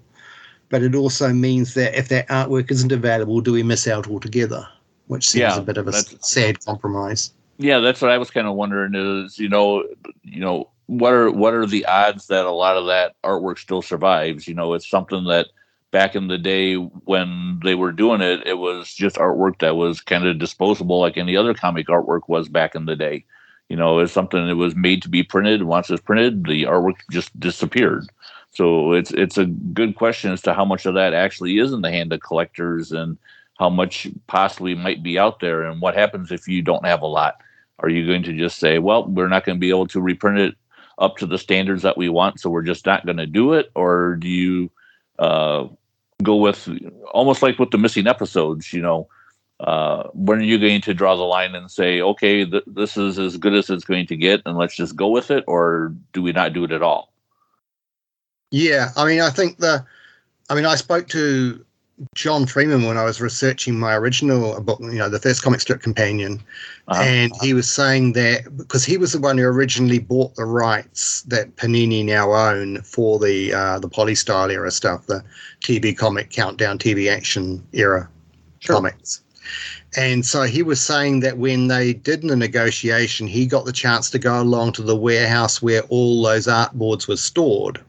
But it also means that if that artwork isn't available, do we miss out altogether? Which seems yeah, a bit of a sad compromise. Yeah, that's what I was kind of wondering. Is you know, you know, what are what are the odds that a lot of that artwork still survives? You know, it's something that back in the day when they were doing it, it was just artwork that was kind of disposable, like any other comic artwork was back in the day. You know, it's something that was made to be printed. Once it's printed, the artwork just disappeared. So it's it's a good question as to how much of that actually is in the hand of collectors and how much possibly might be out there and what happens if you don't have a lot. Are you going to just say well we're not going to be able to reprint it up to the standards that we want so we're just not going to do it? Or do you uh, go with almost like with the missing episodes you know uh, when are you going to draw the line and say okay th- this is as good as it's going to get and let's just go with it or do we not do it at all? Yeah i mean i think the i mean i spoke to John Freeman when I was researching my original book, you know, the first comic strip companion, uh-huh. and he was saying that because he was the one who originally bought the rights that Panini now own for the uh, the polystyle era stuff, the TV comic countdown, TV action era sure. comics. And so he was saying that when they did the negotiation, he got the chance to go along to the warehouse where all those art boards were stored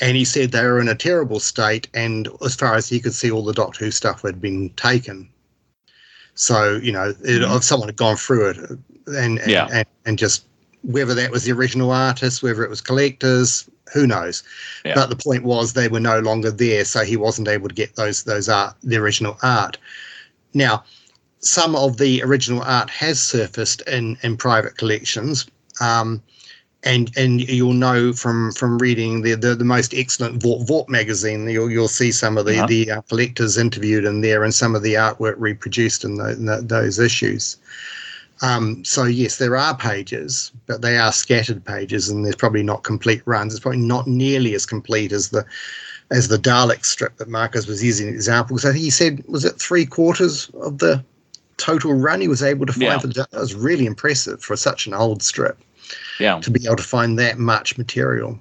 and he said they were in a terrible state, and as far as he could see, all the Doctor Who stuff had been taken. So you know, it, if someone had gone through it, and and, yeah. and and just whether that was the original artist, whether it was collectors, who knows? Yeah. But the point was they were no longer there, so he wasn't able to get those those art the original art. Now, some of the original art has surfaced in in private collections. Um, and and you'll know from from reading the the, the most excellent Vworp Vworp magazine, you'll you'll see some of the uh-huh. the uh, collectors interviewed in there and some of the artwork reproduced in, the, in the, those issues. Um, so yes, there are pages, but they are scattered pages, and there's probably not complete runs. It's probably not nearly as complete as the as the Dalek strip that Marcus was using an example. Think he said was it three quarters of the total run he was able to find yeah. for the Dalek? That was really impressive for such an old strip yeah. to be able to find that much material.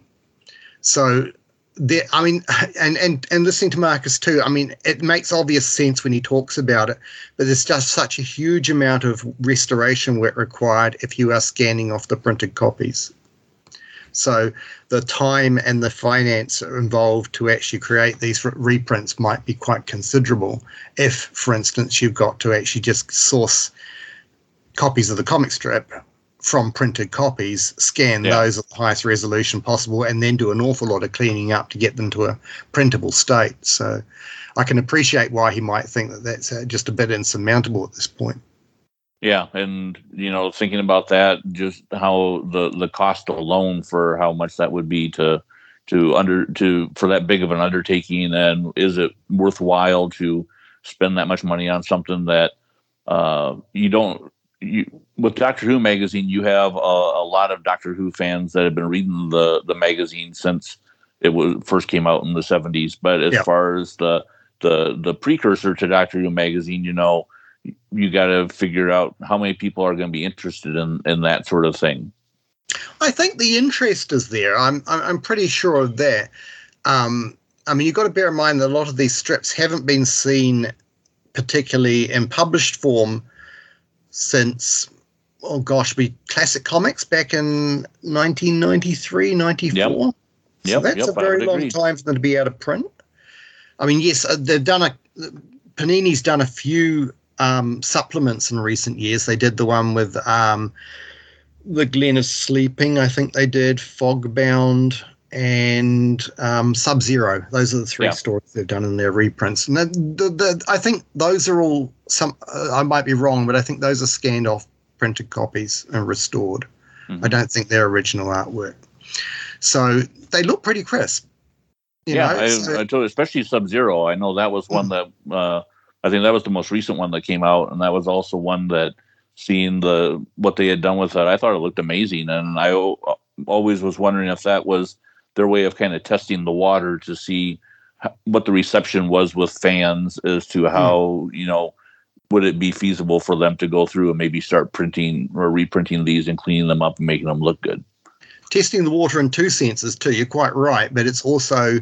So there, I mean, and, and, and listening to Marcus too, I mean, it makes obvious sense when he talks about it, but there's just such a huge amount of restoration work required if you are scanning off the printed copies. So the time and the finance involved to actually create these reprints might be quite considerable. If, for instance, you've got to actually just source copies of the comic strip from printed copies, scan yeah. those at the highest resolution possible, and then do an awful lot of cleaning up to get them to a printable state. So I can appreciate why he might think that that's uh, just a bit insurmountable at this point. Yeah, and you know, thinking about that, just how the the cost alone for how much that would be to to under to for that big of an undertaking, and is it worthwhile to spend that much money on something that uh, you don't you with Doctor Who magazine, you have a, a, lot of Doctor Who fans that have been reading the the magazine since it was first came out in the seventies. But as yeah. far as the the the precursor to Doctor Who magazine, you know, you got to figure out how many people are going to be interested in in that sort of thing. I think the interest is there. I'm I'm pretty sure of that. Um, I mean, you've got to bear in mind that a lot of these strips haven't been seen particularly in published form since oh gosh, be classic comics back in 1993, 94. Yep. So yep, that's yep, a very long agree. time for them to be out of print. I mean, yes, uh, they've done a Panini's done a few um, supplements in recent years. They did the one with um, the Glen is Sleeping, I think they did, Fogbound, and um, Sub Zero. Those are the three yeah. stories they've done in their reprints. And the, the, the, I think those are all some. Uh, I might be wrong, but I think those are scanned off printed copies and restored. Mm-hmm. I don't think they're original artwork. So they look pretty crisp. yeah, know, I, so, I told, especially Sub Zero. I know that was one mm. that uh, I think that was the most recent one that came out, and that was also one that seeing the what they had done with it, I thought it looked amazing, and I always was wondering if that was their way of kind of testing the water to see what the reception was with fans as to hmm. how mm. you know would it be feasible for them to go through and maybe start printing or reprinting these and cleaning them up and making them look good testing the water in two senses too you're quite right but it's also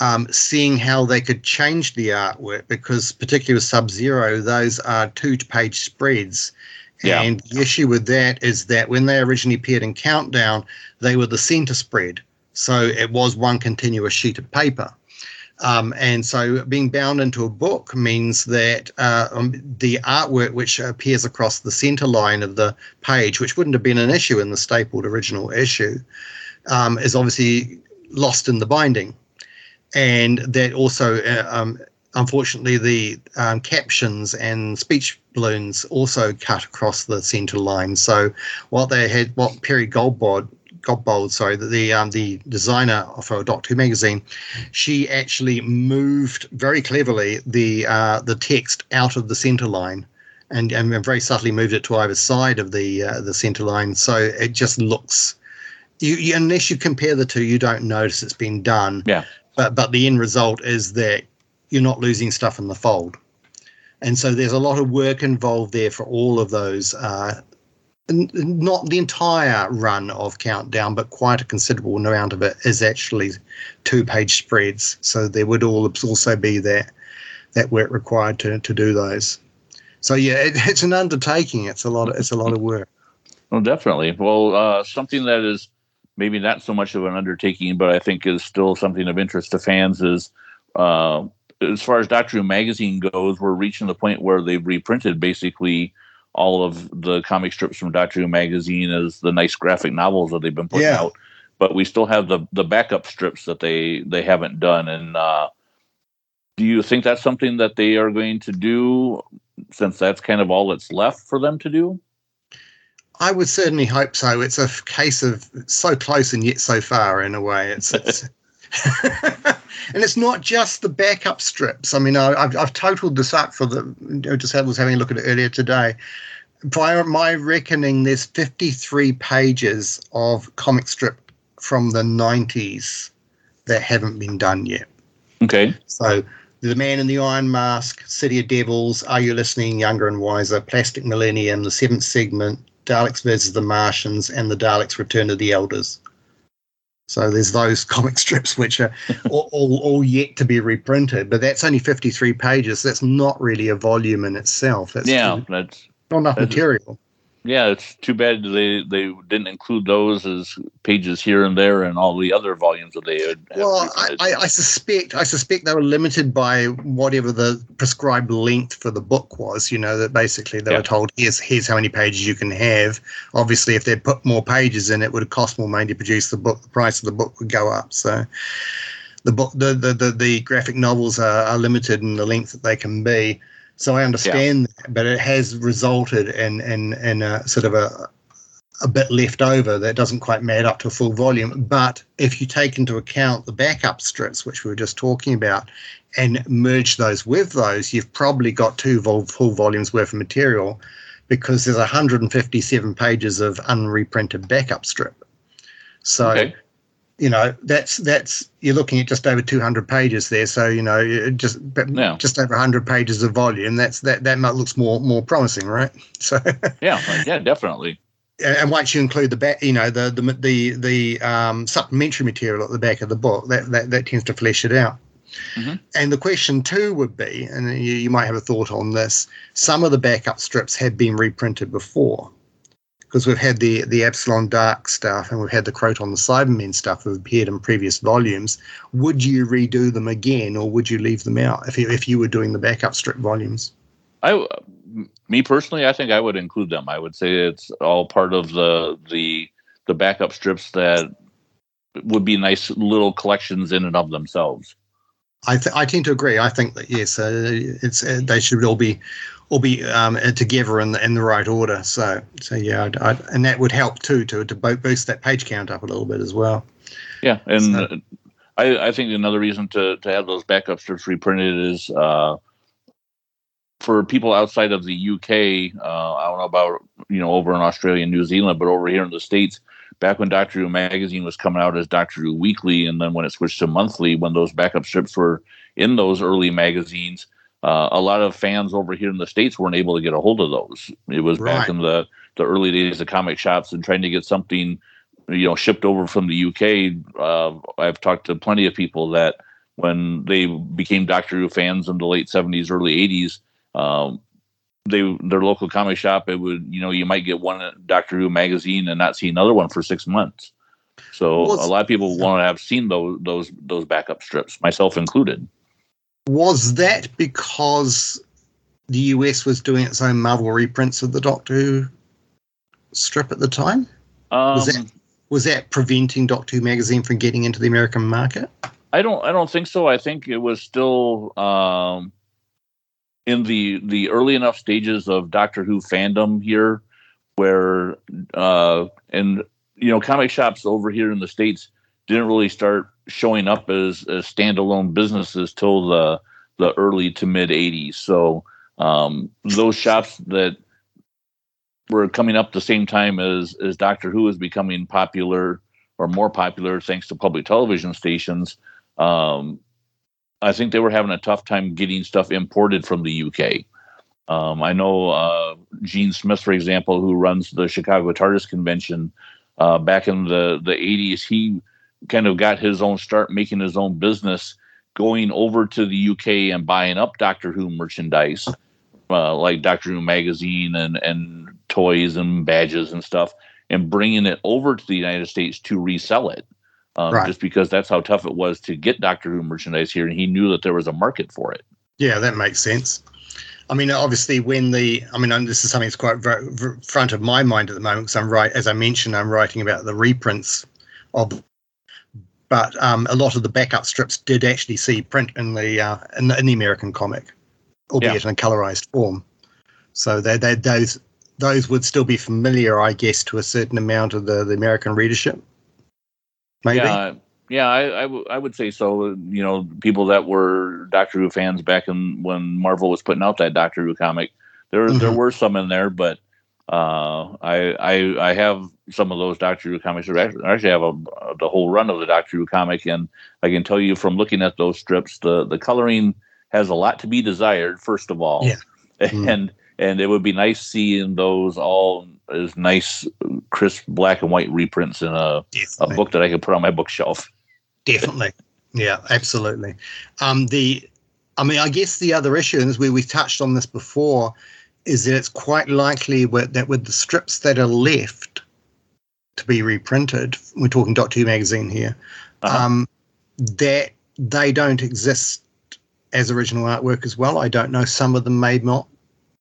um, seeing how they could change the artwork because particularly with sub zero those are two page spreads yeah. and the issue with that is that when they originally appeared in countdown they were the center spread so it was one continuous sheet of paper. Um, and so being bound into a book means that uh, um, the artwork which appears across the center line of the page, which wouldn't have been an issue in the stapled original issue, um, is obviously lost in the binding. And that also, uh, um, unfortunately, the um, captions and speech balloons also cut across the center line. So what they had, what Peri Goldbod Godbold, sorry, the the, um, the designer for Doctor Who magazine, she actually moved very cleverly the uh, the text out of the center line, and and very subtly moved it to either side of the uh, the center line, so it just looks. You, you, unless you compare the two, you don't notice it's been done. Yeah. But but the end result is that you're not losing stuff in the fold, and so there's a lot of work involved there for all of those uh, not the entire run of Countdown, but quite a considerable amount of it is actually two page spreads. So there would also be that that work required to, to do those. So yeah, it, it's an undertaking. It's a lot. Of, it's a lot of work. Well, definitely. Well, uh, something that is maybe not so much of an undertaking, but I think is still something of interest to fans. Is uh, as far as Doctor Who magazine goes, we're reaching the point where they've reprinted basically all of the comic strips from Doctor Who magazine as the nice graphic novels that they've been putting yeah. out. But we still have the the backup strips that they they haven't done. And uh, do you think that's something that they are going to do, since that's kind of all that's left for them to do? I would certainly hope so. It's a case of so close and yet so far in a way. It's, it's and it's not just the backup strips. I mean, I've, I've totaled this up for the. I just was having a look at it earlier today. By my reckoning, there's 53 pages of comic strip from the 90s that haven't been done yet. Okay. So the Man in the Iron Mask, City of Devils, Are You Listening, Younger and Wiser, Plastic Millennium, The Seventh Segment, Daleks versus the Martians, and the Daleks Return to the Elders. So there's those comic strips which are all, all, all, yet to be reprinted, but that's only 53 pages. That's not really a volume in itself. That's yeah, that's not enough that's, material yeah, it's too bad they they didn't include those as pages here and there and all the other volumes that they had. Well, I, I, suspect I suspect they were limited by whatever the prescribed length for the book was. You know that basically they yeah. were told here's here's how many pages you can have. Obviously, if they put more pages in, it would have cost more money to produce the book. The price of the book would go up. So. The book, the, the, the, the graphic novels are, are limited in the length that they can be. So I understand yeah. that, but it has resulted in in in a sort of a a bit left over that doesn't quite add up to a full volume. But if you take into account the backup strips, which we were just talking about, and merge those with those, you've probably got two full volumes worth of material because there's 157 pages of unreprinted backup strip. So okay you know that's that's you're looking at just over 200 pages there so you know just yeah. just over 100 pages of volume that's that that looks more more promising right so yeah yeah definitely and once you include the back you know the the the, the um, supplementary material at the back of the book that that, that tends to flesh it out mm-hmm. and the question too would be and you, you might have a thought on this some of the backup strips have been reprinted before because we've had the the Abslom Daak stuff and we've had the Kroton the Cybermen stuff that appeared in previous volumes. Would you redo them again, or would you leave them out if you, if you were doing the backup strip volumes? I, me personally, I think I would include them. I would say it's all part of the the the backup strips that would be nice little collections in and of themselves. I th- I tend to agree. I think that yes, uh, it's uh, they should all be all be um, together in the, in the right order. So so yeah, I'd, I'd, and that would help too to to boost that page count up a little bit as well. Yeah, and so, I, I think another reason to to have those backup strips reprinted is uh, for people outside of the UK. Uh, I don't know about you know over in Australia and New Zealand, but over here in the states. Back when Doctor Who magazine was coming out as Doctor Who Weekly, and then when it switched to monthly, when those backup strips were in those early magazines, uh, a lot of fans over here in the states weren't able to get a hold of those. It was right. back in the the early days of comic shops and trying to get something you know shipped over from the UK. Uh, I've talked to plenty of people that when they became Doctor Who fans in the late seventies, early eighties, um, they their local comic shop it would you know you might get one Doctor Who magazine and not see another one for six months. So well, a lot of people want to have seen those those those backup strips, myself included was that because the US was doing its own Marvel reprints of the Doctor Who strip at the time? Um, was that was that preventing Doctor Who magazine from getting into the American market? I don't I don't think so. I think it was still um, in the the early enough stages of Doctor Who fandom here, where uh, and you know comic shops over here in the states didn't really start showing up as, as standalone businesses till the the early to mid 80s. So um, those shops that were coming up the same time as as Doctor Who is becoming popular or more popular thanks to public television stations. Um, I think they were having a tough time getting stuff imported from the UK. Um, I know uh, Gene Smith, for example, who runs the Chicago TARDIS convention uh, back in the the 80s. He kind of got his own start making his own business going over to the UK and buying up Doctor Who merchandise, uh, like Doctor Who magazine and and toys and badges and stuff, and bringing it over to the United States to resell it. Um, right. Just because that's how tough it was to get Doctor Who merchandise here, and he knew that there was a market for it. Yeah, that makes sense. I mean, obviously, when the I mean, this is something that's quite front of my mind at the moment because I'm right, as I mentioned, I'm writing about the reprints of. But um, a lot of the backup strips did actually see print in the uh, in, the, in the American comic, albeit yeah. in a colorized form. So they, they, those those would still be familiar, I guess, to a certain amount of the, the American readership. Maybe. Yeah, yeah, I, I, w- I would say so. You know, people that were Doctor Who fans back in when Marvel was putting out that Doctor Who comic, there mm-hmm. there were some in there, but uh, I, I I have some of those Doctor Who comics. I actually have a, the whole run of the Doctor Who comic, and I can tell you from looking at those strips, the the coloring has a lot to be desired. First of all, yeah. Mm-hmm. and and it would be nice seeing those all as nice, crisp black and white reprints in a, a book that I could put on my bookshelf. Definitely. Yeah, absolutely. Um, the, I mean, I guess the other issue, and we we touched on this before, is that it's quite likely with, that with the strips that are left to be reprinted, we're talking Doctor Who magazine here, uh-huh. um, that they don't exist as original artwork as well. I don't know. Some of them may not.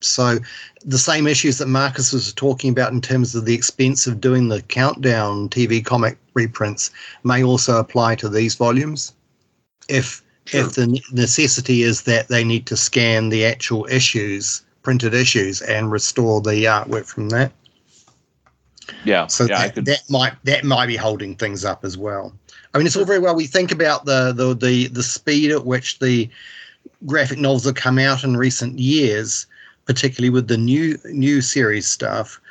So the same issues that Marcus was talking about in terms of the expense of doing the countdown TV comic reprints may also apply to these volumes. If sure. if the necessity is that they need to scan the actual issues, printed issues, and restore the artwork from that. Yeah. So yeah, that, that might that might be holding things up as well. I mean, it's all very well. We think about the the the, the speed at which the graphic novels have come out in recent years particularly with the new new series stuff.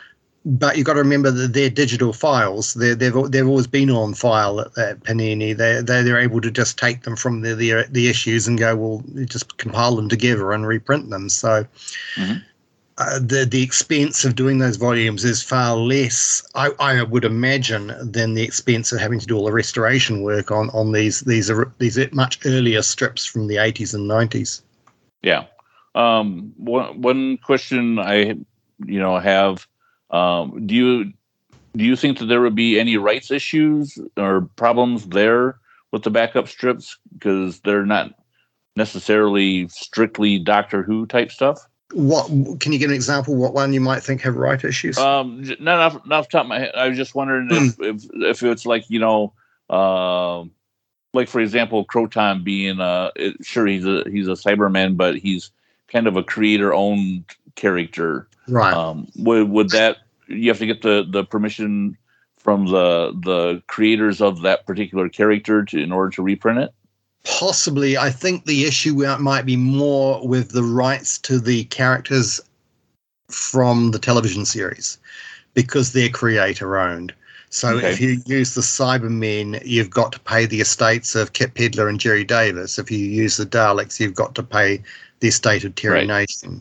But you've got to remember that they're digital files. They're, they've they've always been on file at, at Panini. They they they're able to just take them from the, the the issues and go well, just compile them together and reprint them. So. Mm-hmm. Uh, the the expense of doing those volumes is far less, I, I would imagine, than the expense of having to do all the restoration work on on these these are these much earlier strips from the 80s and 90s. Yeah, um, one one question I you know have um, do you do you think that there would be any rights issues or problems there with the backup strips because they're not necessarily strictly Doctor Who type stuff? What can you give an example? What one you might think have right issues? Um, not off, not off the top of my head. I was just wondering if, hmm. if, if it's like you know, uh, like for example, Kroton being uh, sure he's a he's a Cyberman, but he's kind of a creator owned character. Right. Um, would would that you have to get the the permission from the the creators of that particular character to in order to reprint it? Possibly. I think the issue might be more with the rights to the characters from the television series because they're creator owned. So okay. if you use the Cybermen, you've got to pay the estates of Kit Pedler and Gerry Davis. If you use the Daleks, you've got to pay the estate of Terry right. Nation.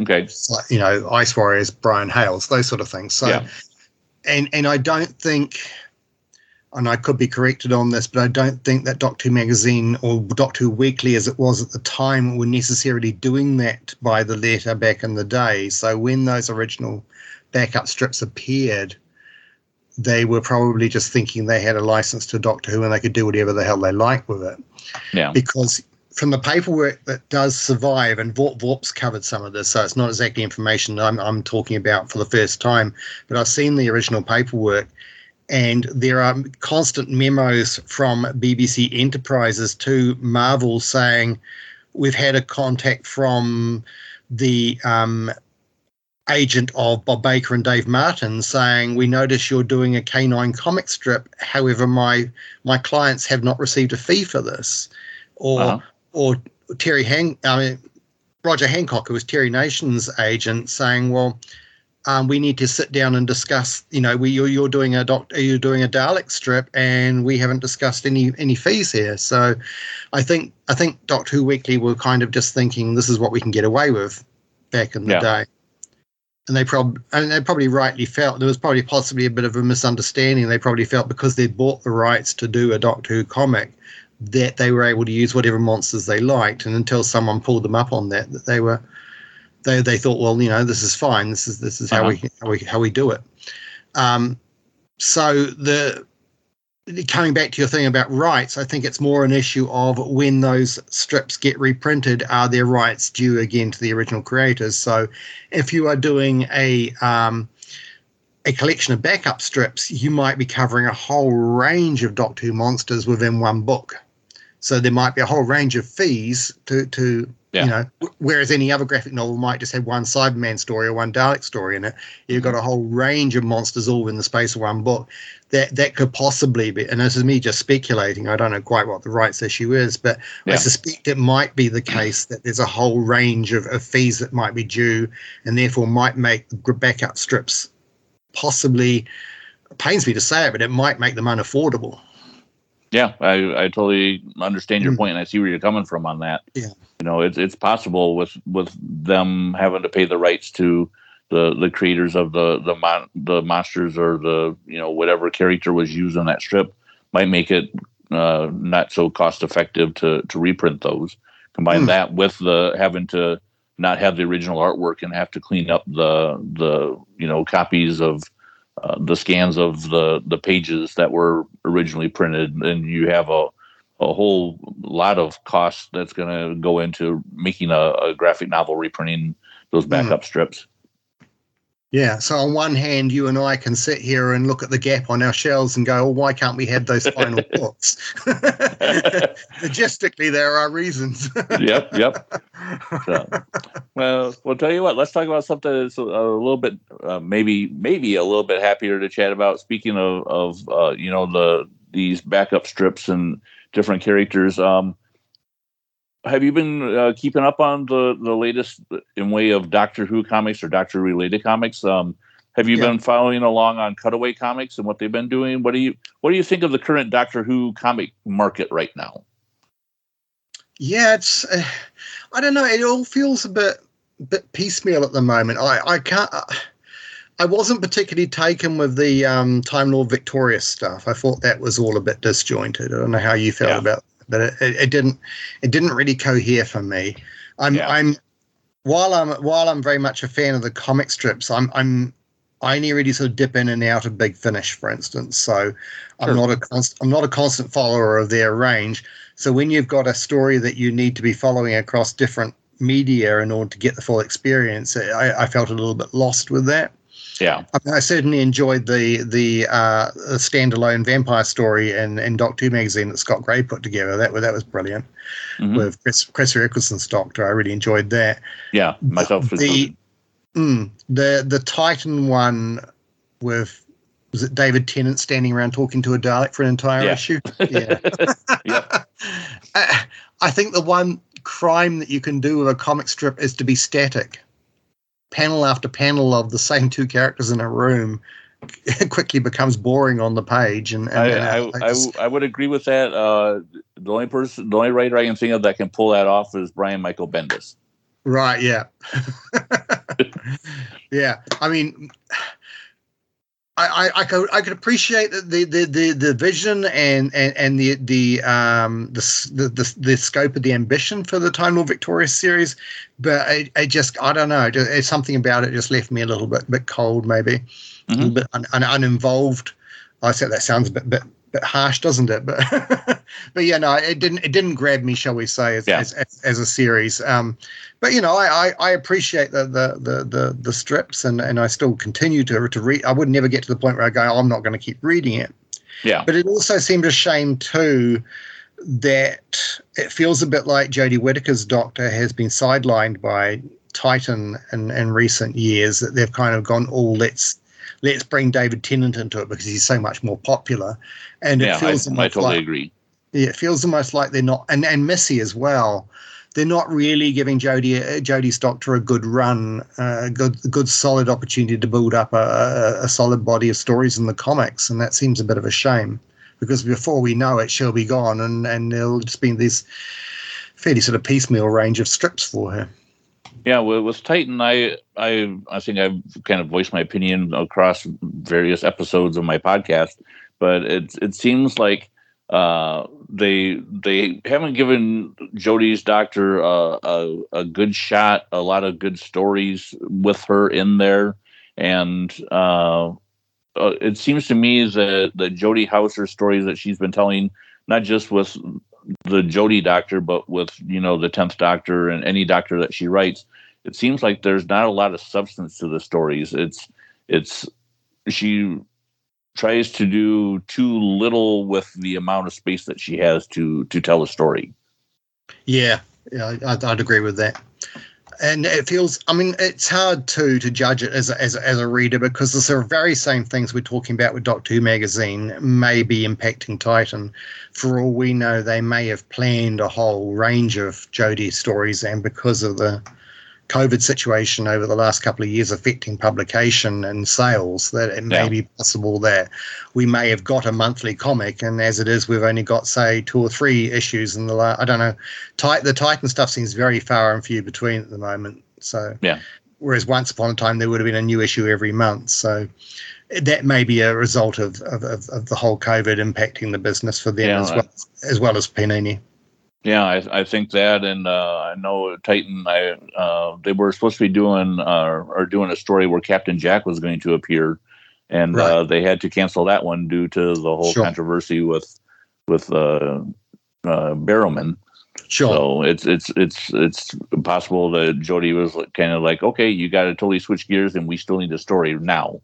Okay. You know, Ice Warriors, Brian Hayles, those sort of things. So, yeah. and and I don't think, and I could be corrected on this, but I don't think that Doctor Who magazine or Doctor Who Weekly, as it was at the time, were necessarily doing that by the letter back in the day. So when those original backup strips appeared, they were probably just thinking they had a license to Doctor Who and they could do whatever the hell they like with it. Yeah. Because from the paperwork that does survive, and Vworp Vworp's covered some of this, so it's not exactly information I'm, I'm talking about for the first time, but I've seen the original paperwork, and there are constant memos from BBC Enterprises to Marvel saying, We've had a contact from the um, agent of Bob Baker and Dave Martin saying, "We notice you're doing a K9 comic strip. However, my my clients have not received a fee for this." Or uh-huh or Terry Han, I mean, Roger Hancock, who was Terry Nation's agent, saying, "Well, um, we need to sit down and discuss. You know, we you're, you're doing a doc, you're doing a Dalek strip, and we haven't discussed any any fees here. So, I think I think Doctor Who Weekly were kind of just thinking this is what we can get away with back in the yeah. day." And they probably and they probably rightly felt there was probably possibly a bit of a misunderstanding. They probably felt because they bought the rights to do a Doctor Who comic that they were able to use whatever monsters they liked, and until someone pulled them up on that, that they were they they thought, well, you know, this is fine. This is this is how uh-huh. we how we how we do it. Um, so the coming back to your thing about rights, I think it's more an issue of when those strips get reprinted, are their rights due again to the original creators? So, if you are doing a um, a collection of backup strips, you might be covering a whole range of Doctor Who monsters within one book. So there might be a whole range of fees to to yeah. you know, whereas any other graphic novel might just have one Cyberman story or one Dalek story in it. You've got a whole range of monsters all in the space of one book. That that could possibly be, and this is me just speculating. I don't know quite what the rights issue is, but yeah. I suspect it might be the case that there's a whole range of, of fees that might be due, and therefore might make the backup strips possibly. Pains me to say it, but it might make them unaffordable. Yeah, I, I totally understand your mm. point, and I see where you're coming from on that. Yeah, you know, it's it's possible with with them having to pay the rights to the the creators of the the mon- the monsters or the you know whatever character was used on that strip might make it uh, not so cost effective to to reprint those. Combine mm. that with the having to not have the original artwork and have to clean up the the you know copies of uh, the scans of the the pages that were originally printed, and you have a a whole lot of cost that's going to go into making a, a, graphic novel reprinting those backup mm. strips. Yeah. So on one hand, you and I can sit here and look at the gap on our shelves and go, "Oh, why can't we have those final books?" Logistically, there are reasons. yep. Yep. So, well, we'll tell you what. Let's talk about something that's a, a little bit, uh, maybe, maybe a little bit happier to chat about. Speaking of, of uh, you know, the these backup strips and different characters. Um, have you been uh, keeping up on the the latest in way of Doctor Who comics or Doctor related comics? Um, have you yeah. been following along on Cutaway Comics and what they've been doing? What do you what do you think of the current Doctor Who comic market right now? Yeah, it's uh, I don't know. It all feels a bit bit piecemeal at the moment. I I can't. Uh, I wasn't particularly taken with the um, Time Lord Victorious stuff. I thought that was all a bit disjointed. I don't know how you felt yeah. about but it, it, didn't it didn't really cohere for me. I'm yeah. I'm while I'm while I'm very much a fan of the comic strips, I'm I'm I only really sort of dip in and out of Big Finish, for instance. So I'm sure. not a const, I'm not a constant follower of their range. So when you've got a story that you need to be following across different media in order to get the full experience, I, I felt a little bit lost with that. Yeah, I, mean, I certainly enjoyed the the, uh, the standalone vampire story in, in Doctor Who magazine that Scott Gray put together. That that was brilliant mm-hmm. with Chris, Chris Eccleston's Doctor. I really enjoyed that. Yeah, myself. The mm, the the Titan one with was it David Tennant standing around talking to a Dalek for an entire yeah. issue? Yeah. yep. I, I think the one crime that you can do with a comic strip is to be static panel after panel of the same two characters in a room quickly becomes boring on the page. And, and I, I, I, just, I, would agree with that. Uh, the only person, the only writer I can think of that can pull that off is Brian Michael Bendis. Right. Yeah. yeah. I mean, I, I, could I could appreciate the the, the, the vision and, and, and the the um the, the the scope of the ambition for the Time Lord Victorious series, but I, I just I don't know. It's something about it just left me a little bit bit cold, maybe mm-hmm. a little bit un, un, uninvolved. I said that sounds a bit bit bit harsh, doesn't it? But but yeah, no, it didn't it didn't grab me, shall we say, as yeah. as, as, as, a series. Um, but you know, I, I, I appreciate the, the the the the strips, and and I still continue to to read. I would never get to the point where I go, oh, I'm not going to keep reading it. Yeah. But it also seemed a shame too that it feels a bit like Jodie Whittaker's Doctor has been sidelined by Titan in, in recent years. That they've kind of gone, oh, let's let's bring David Tennant into it because he's so much more popular. And it yeah, feels I, I totally like, agree. Yeah, it feels almost like they're not, and and Missy as well. They're not really giving Jodie uh, Jodie's Doctor a good run, a uh, good good solid opportunity to build up a, a, a solid body of stories in the comics, and that seems a bit of a shame because before we know it, she'll be gone, and and there'll just be this fairly sort of piecemeal range of strips for her. Yeah, with, with Titan, I I I think I've kind of voiced my opinion across various episodes of my podcast, but it it seems like uh, they they haven't given Jodie's doctor a, a, a good shot, a lot of good stories with her in there, and uh, uh, it seems to me that the Jody Houser stories that she's been telling, not just with the Jody Doctor, but with you know the Tenth Doctor and any Doctor that she writes, it seems like there's not a lot of substance to the stories. It's it's she tries to do too little with the amount of space that she has to to tell a story. Yeah, yeah, I'd, I'd agree with that. And it feels, I mean, it's hard to to judge it as a, as a, as a reader because the sort of very same things we're talking about with Doctor Who magazine may be impacting Titan. For all we know, they may have planned a whole range of Jodie stories, and because of the COVID situation over the last couple of years affecting publication and sales, that it may yeah. be possible that we may have got a monthly comic, and as it is, we've only got say two or three issues in the last. I don't know. the Titan stuff seems very far and few between at the moment. So yeah. Whereas once upon a time there would have been a new issue every month. So that may be a result of, of, of the whole COVID impacting the business for them yeah, as well as well as Panini. Yeah, I, I think that, and uh, I know Titan. I uh, they were supposed to be doing uh, or doing a story where Captain Jack was going to appear, and right. Uh, they had to cancel that one due to the whole sure. controversy with with uh, uh, Barrowman. Sure. So it's it's it's it's possible that Jody was kind of like, okay, you got to totally switch gears, and we still need a story now.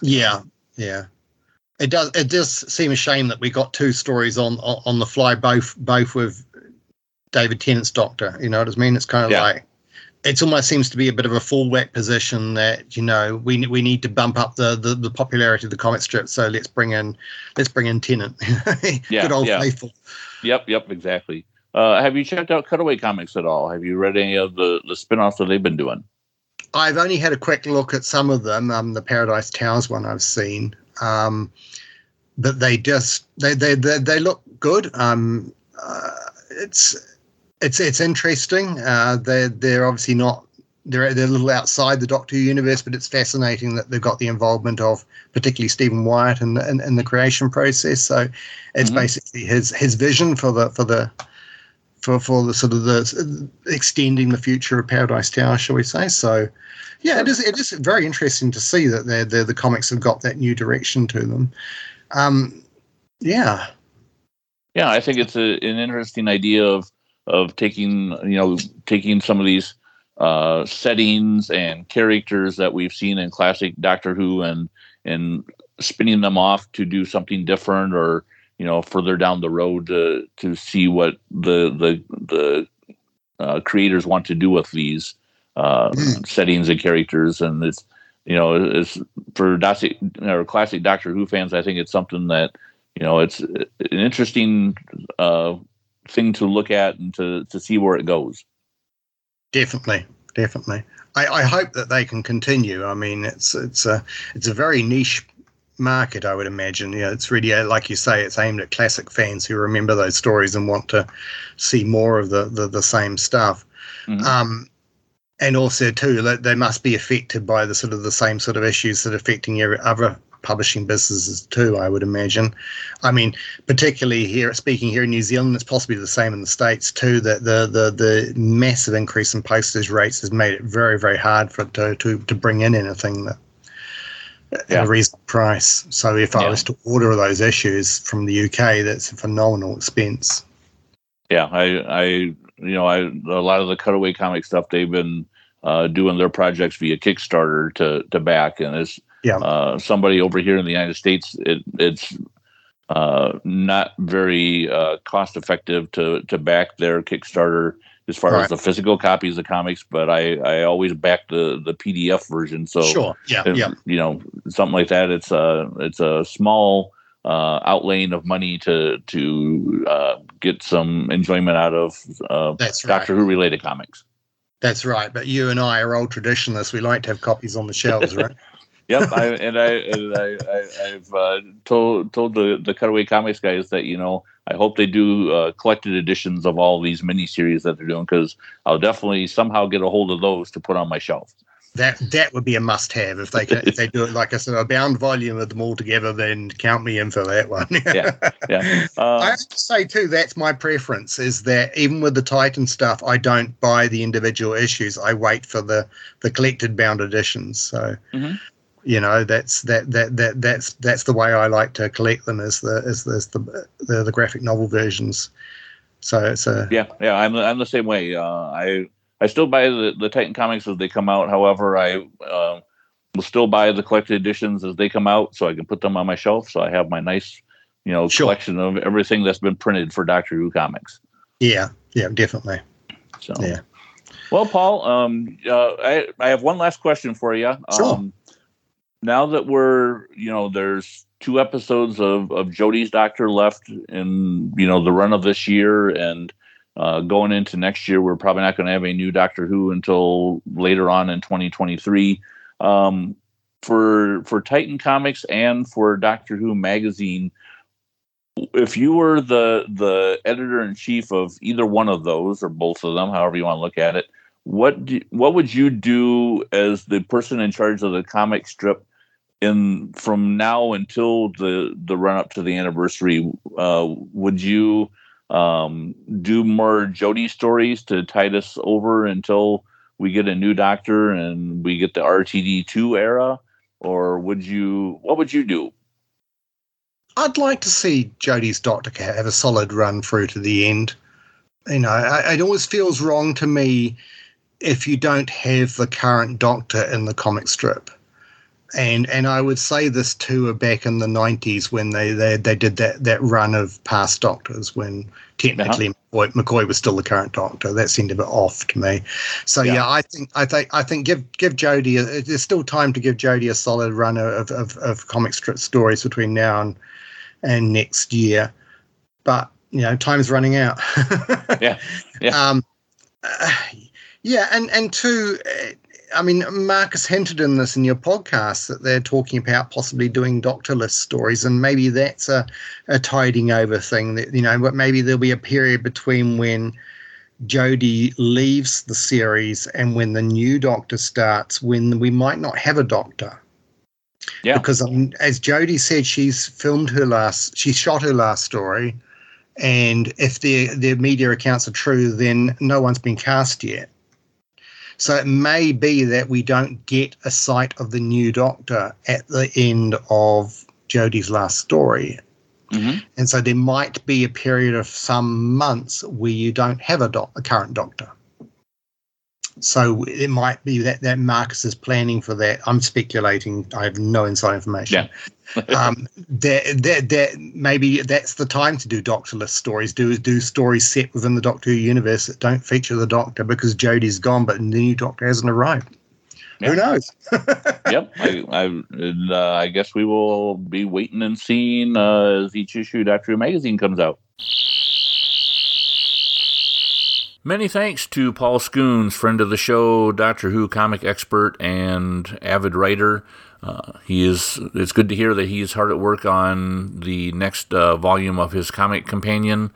Yeah, yeah. It does. It does seem a shame that we got two stories on on the fly, both both with David Tennant's Doctor. You know what I mean? It's kind of yeah. like it almost seems to be a bit of a full fallback position that you know we we need to bump up the, the, the popularity of the comic strip. So let's bring in let's bring in Tennant. yeah, Good old yeah. faithful. Yep, yep, exactly. Uh, have you checked out Cutaway Comics at all? Have you read any of the the spin-offs that they've been doing? I've only had a quick look at some of them. Um, the Paradise Towers one I've seen, um, but they just they they they, they look good. Um, uh, it's it's it's interesting. Uh, they're they're obviously not they're they're a little outside the Doctor Who universe, but it's fascinating that they've got the involvement of particularly Stephen Wyatt in, in, in the creation process. So it's mm-hmm. basically his his vision for the for the for for the sort of the extending the future of Paradise Tower, shall we say? So yeah, it is it is very interesting to see that they're the comics have got that new direction to them. Um, yeah, yeah, I think it's a, an interesting idea of of taking you know taking some of these uh, settings and characters that we've seen in classic Doctor Who and and spinning them off to do something different or you know further down the road to to see what the the the uh, creators want to do with these uh, mm. settings and characters and it's you know it's for classic or classic Doctor Who fans I think it's something that you know it's an interesting uh, thing to look at and to to see where it goes. Definitely, definitely. I, I hope that they can continue. I mean, it's it's a it's a very niche market, I would imagine. Yeah, it's really like you say, it's aimed at classic fans who remember those stories and want to see more of the the, the same stuff. Mm-hmm. Um, and also too, they must be affected by the sort of the same sort of issues that are affecting every other publishing businesses too, I would imagine. I mean, particularly here, speaking here in New Zealand, it's possibly the same in the States too, that the, the, the massive increase in postage rates has made it very, very hard for to, to, to bring in anything that yeah. at a reasonable price. So if I was to order those issues from the UK, that's a phenomenal expense. Yeah, I, I, you know, I a lot of the cutaway comic stuff they've been uh, doing their projects via Kickstarter to to back, and it's yeah. Uh, somebody over here in the United States, it, it's uh, not very uh, cost effective to to back their Kickstarter as far right. as the physical copies of comics, but I, I always back the, the PDF version. So sure, yeah, if, yeah, you know, something like that. It's a it's a small uh, outlaying of money to to uh, get some enjoyment out of uh, That's Doctor right. Who related comics. That's right. But you and I are old traditionalists. We like to have copies on the shelves, right? Yep, I, and I and I, I have uh, told told the the Cutaway Comics guys that you know I hope they do uh, collected editions of all these miniseries that they're doing because I'll definitely somehow get a hold of those to put on my shelf. That that would be a must have if they can, if they do it like I said a bound volume of them all together. Then count me in for that one. yeah, yeah. Uh, I have to say too that's my preference is that even with the Titan stuff, I don't buy the individual issues. I wait for the the collected bound editions. So. Mm-hmm You know, that's that that that that's that's the way I like to collect them as the as the the, the, the graphic novel versions. So it's a yeah yeah I'm I'm the same way. Uh, I I still buy the, the Titan comics as they come out. However, I uh, will still buy the collected editions as they come out, so I can put them on my shelf. So I have my nice, you know, sure. collection of everything that's been printed for Doctor Who comics. Yeah, yeah, definitely. So yeah. Well, Paul, um, uh, I I have one last question for you. Sure. Now that we're, you know, there's two episodes of of Jodie's Doctor left in, you know, the run of this year, and uh, going into next year, we're probably not going to have a new Doctor Who until later on in 2023. Um, for for Titan Comics and for Doctor Who magazine, if you were the the editor in chief of either one of those or both of them, however you want to look at it, what do, what would you do as the person in charge of the comic strip in from now until the the run up to the anniversary? Uh, would you um, do more Jodie stories to tide us over until we get a new doctor and we get the RTD two era, or would you? What would you do? I'd like to see Jodie's Doctor have a solid run through to the end. You know, I, it always feels wrong to me if you don't have the current Doctor in the comic strip and and I would say this too back in the nineties when they, they they did that that run of past doctors when technically uh-huh. McCoy, McCoy, was still the current doctor. That seemed a bit off to me. So yeah, yeah I think I think I think give give Jodie a, there's still time to give Jodie a solid run of, of, of comic strip stories between now and and next year. But you know, time's running out. yeah. Yeah. Um, uh, yeah, and and two, I mean, Marcus hinted in this in your podcast that they're talking about possibly doing doctorless stories, and maybe that's a, a tiding over thing. That you know, but maybe there'll be a period between when Jodie leaves the series and when the new Doctor starts, when we might not have a Doctor. Yeah. Because um, as Jodie said, she's filmed her last, she shot her last story, and if the the media accounts are true, then no one's been cast yet. So it may be that we don't get a sight of the new Doctor at the end of Jodie's last story. Mm-hmm. And so there might be a period of some months where you don't have a, doc- a current Doctor. So it might be that, that Marcus is planning for that. I'm speculating. I have no inside information. Yeah um, that, that, that maybe that's the time to do doctorless stories. Do do stories set within the Doctor Who universe that don't feature the Doctor because Jodie's gone, but the new Doctor hasn't arrived. Who knows? yep, I, I, uh, I, guess we will be waiting and seeing uh, as each issue Doctor Who magazine comes out. Many thanks to Paul Scoones, friend of the show, Doctor Who comic expert and avid writer. Uh, he is. It's good to hear that he is hard at work on the next uh, volume of his comic companion,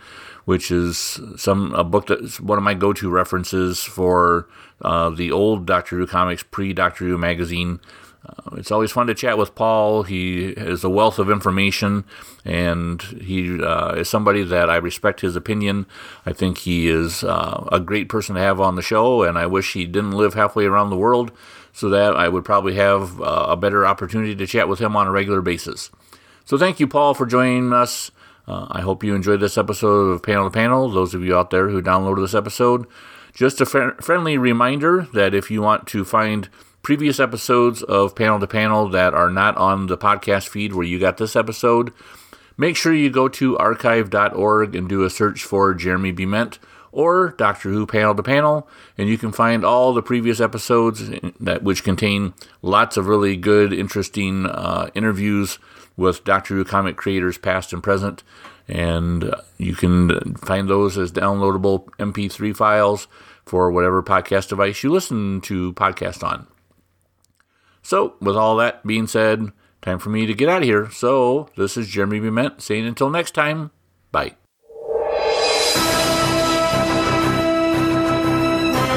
which is some a book that's one of my go-to references for uh, the old Doctor Who comics, pre Doctor Who magazine. Uh, it's always fun to chat with Paul. He is a wealth of information, and he uh, is somebody that I respect his opinion. I think he is uh, a great person to have on the show, and I wish he didn't live halfway around the world so that I would probably have uh, a better opportunity to chat with him on a regular basis. So thank you, Paul, for joining us. Uh, I hope you enjoyed this episode of Panel to Panel. Those of you out there who downloaded this episode, just a fr- friendly reminder that if you want to find previous episodes of Panel to Panel that are not on the podcast feed where you got this episode, make sure you go to archive.org and do a search for Jeremy Bement or Doctor Who Panel to Panel, and you can find all the previous episodes that which contain lots of really good, interesting uh, interviews with Doctor Who comic creators, past and present. And you can find those as downloadable MP3 files for whatever podcast device you listen to podcast on. So, with all that being said, time for me to get out of here. So, this is Jeremy Bement saying until next time, bye.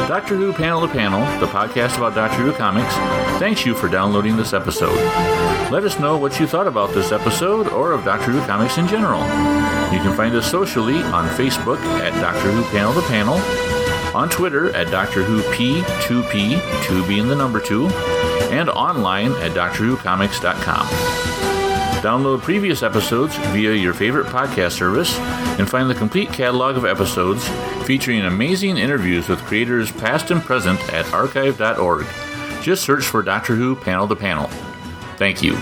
Doctor Who Panel to Panel, the podcast about Doctor Who comics, thanks you for downloading this episode. Let us know what you thought about this episode or of Doctor Who comics in general. You can find us socially on Facebook at Doctor Who Panel to Panel, on Twitter at Doctor Who P2P, 2 being the number 2, and online at DoctorWhoComics.com. Download previous episodes via your favorite podcast service and find the complete catalog of episodes featuring amazing interviews with creators past and present at archive.org. Just search for Doctor Who Panel to Panel. Thank you.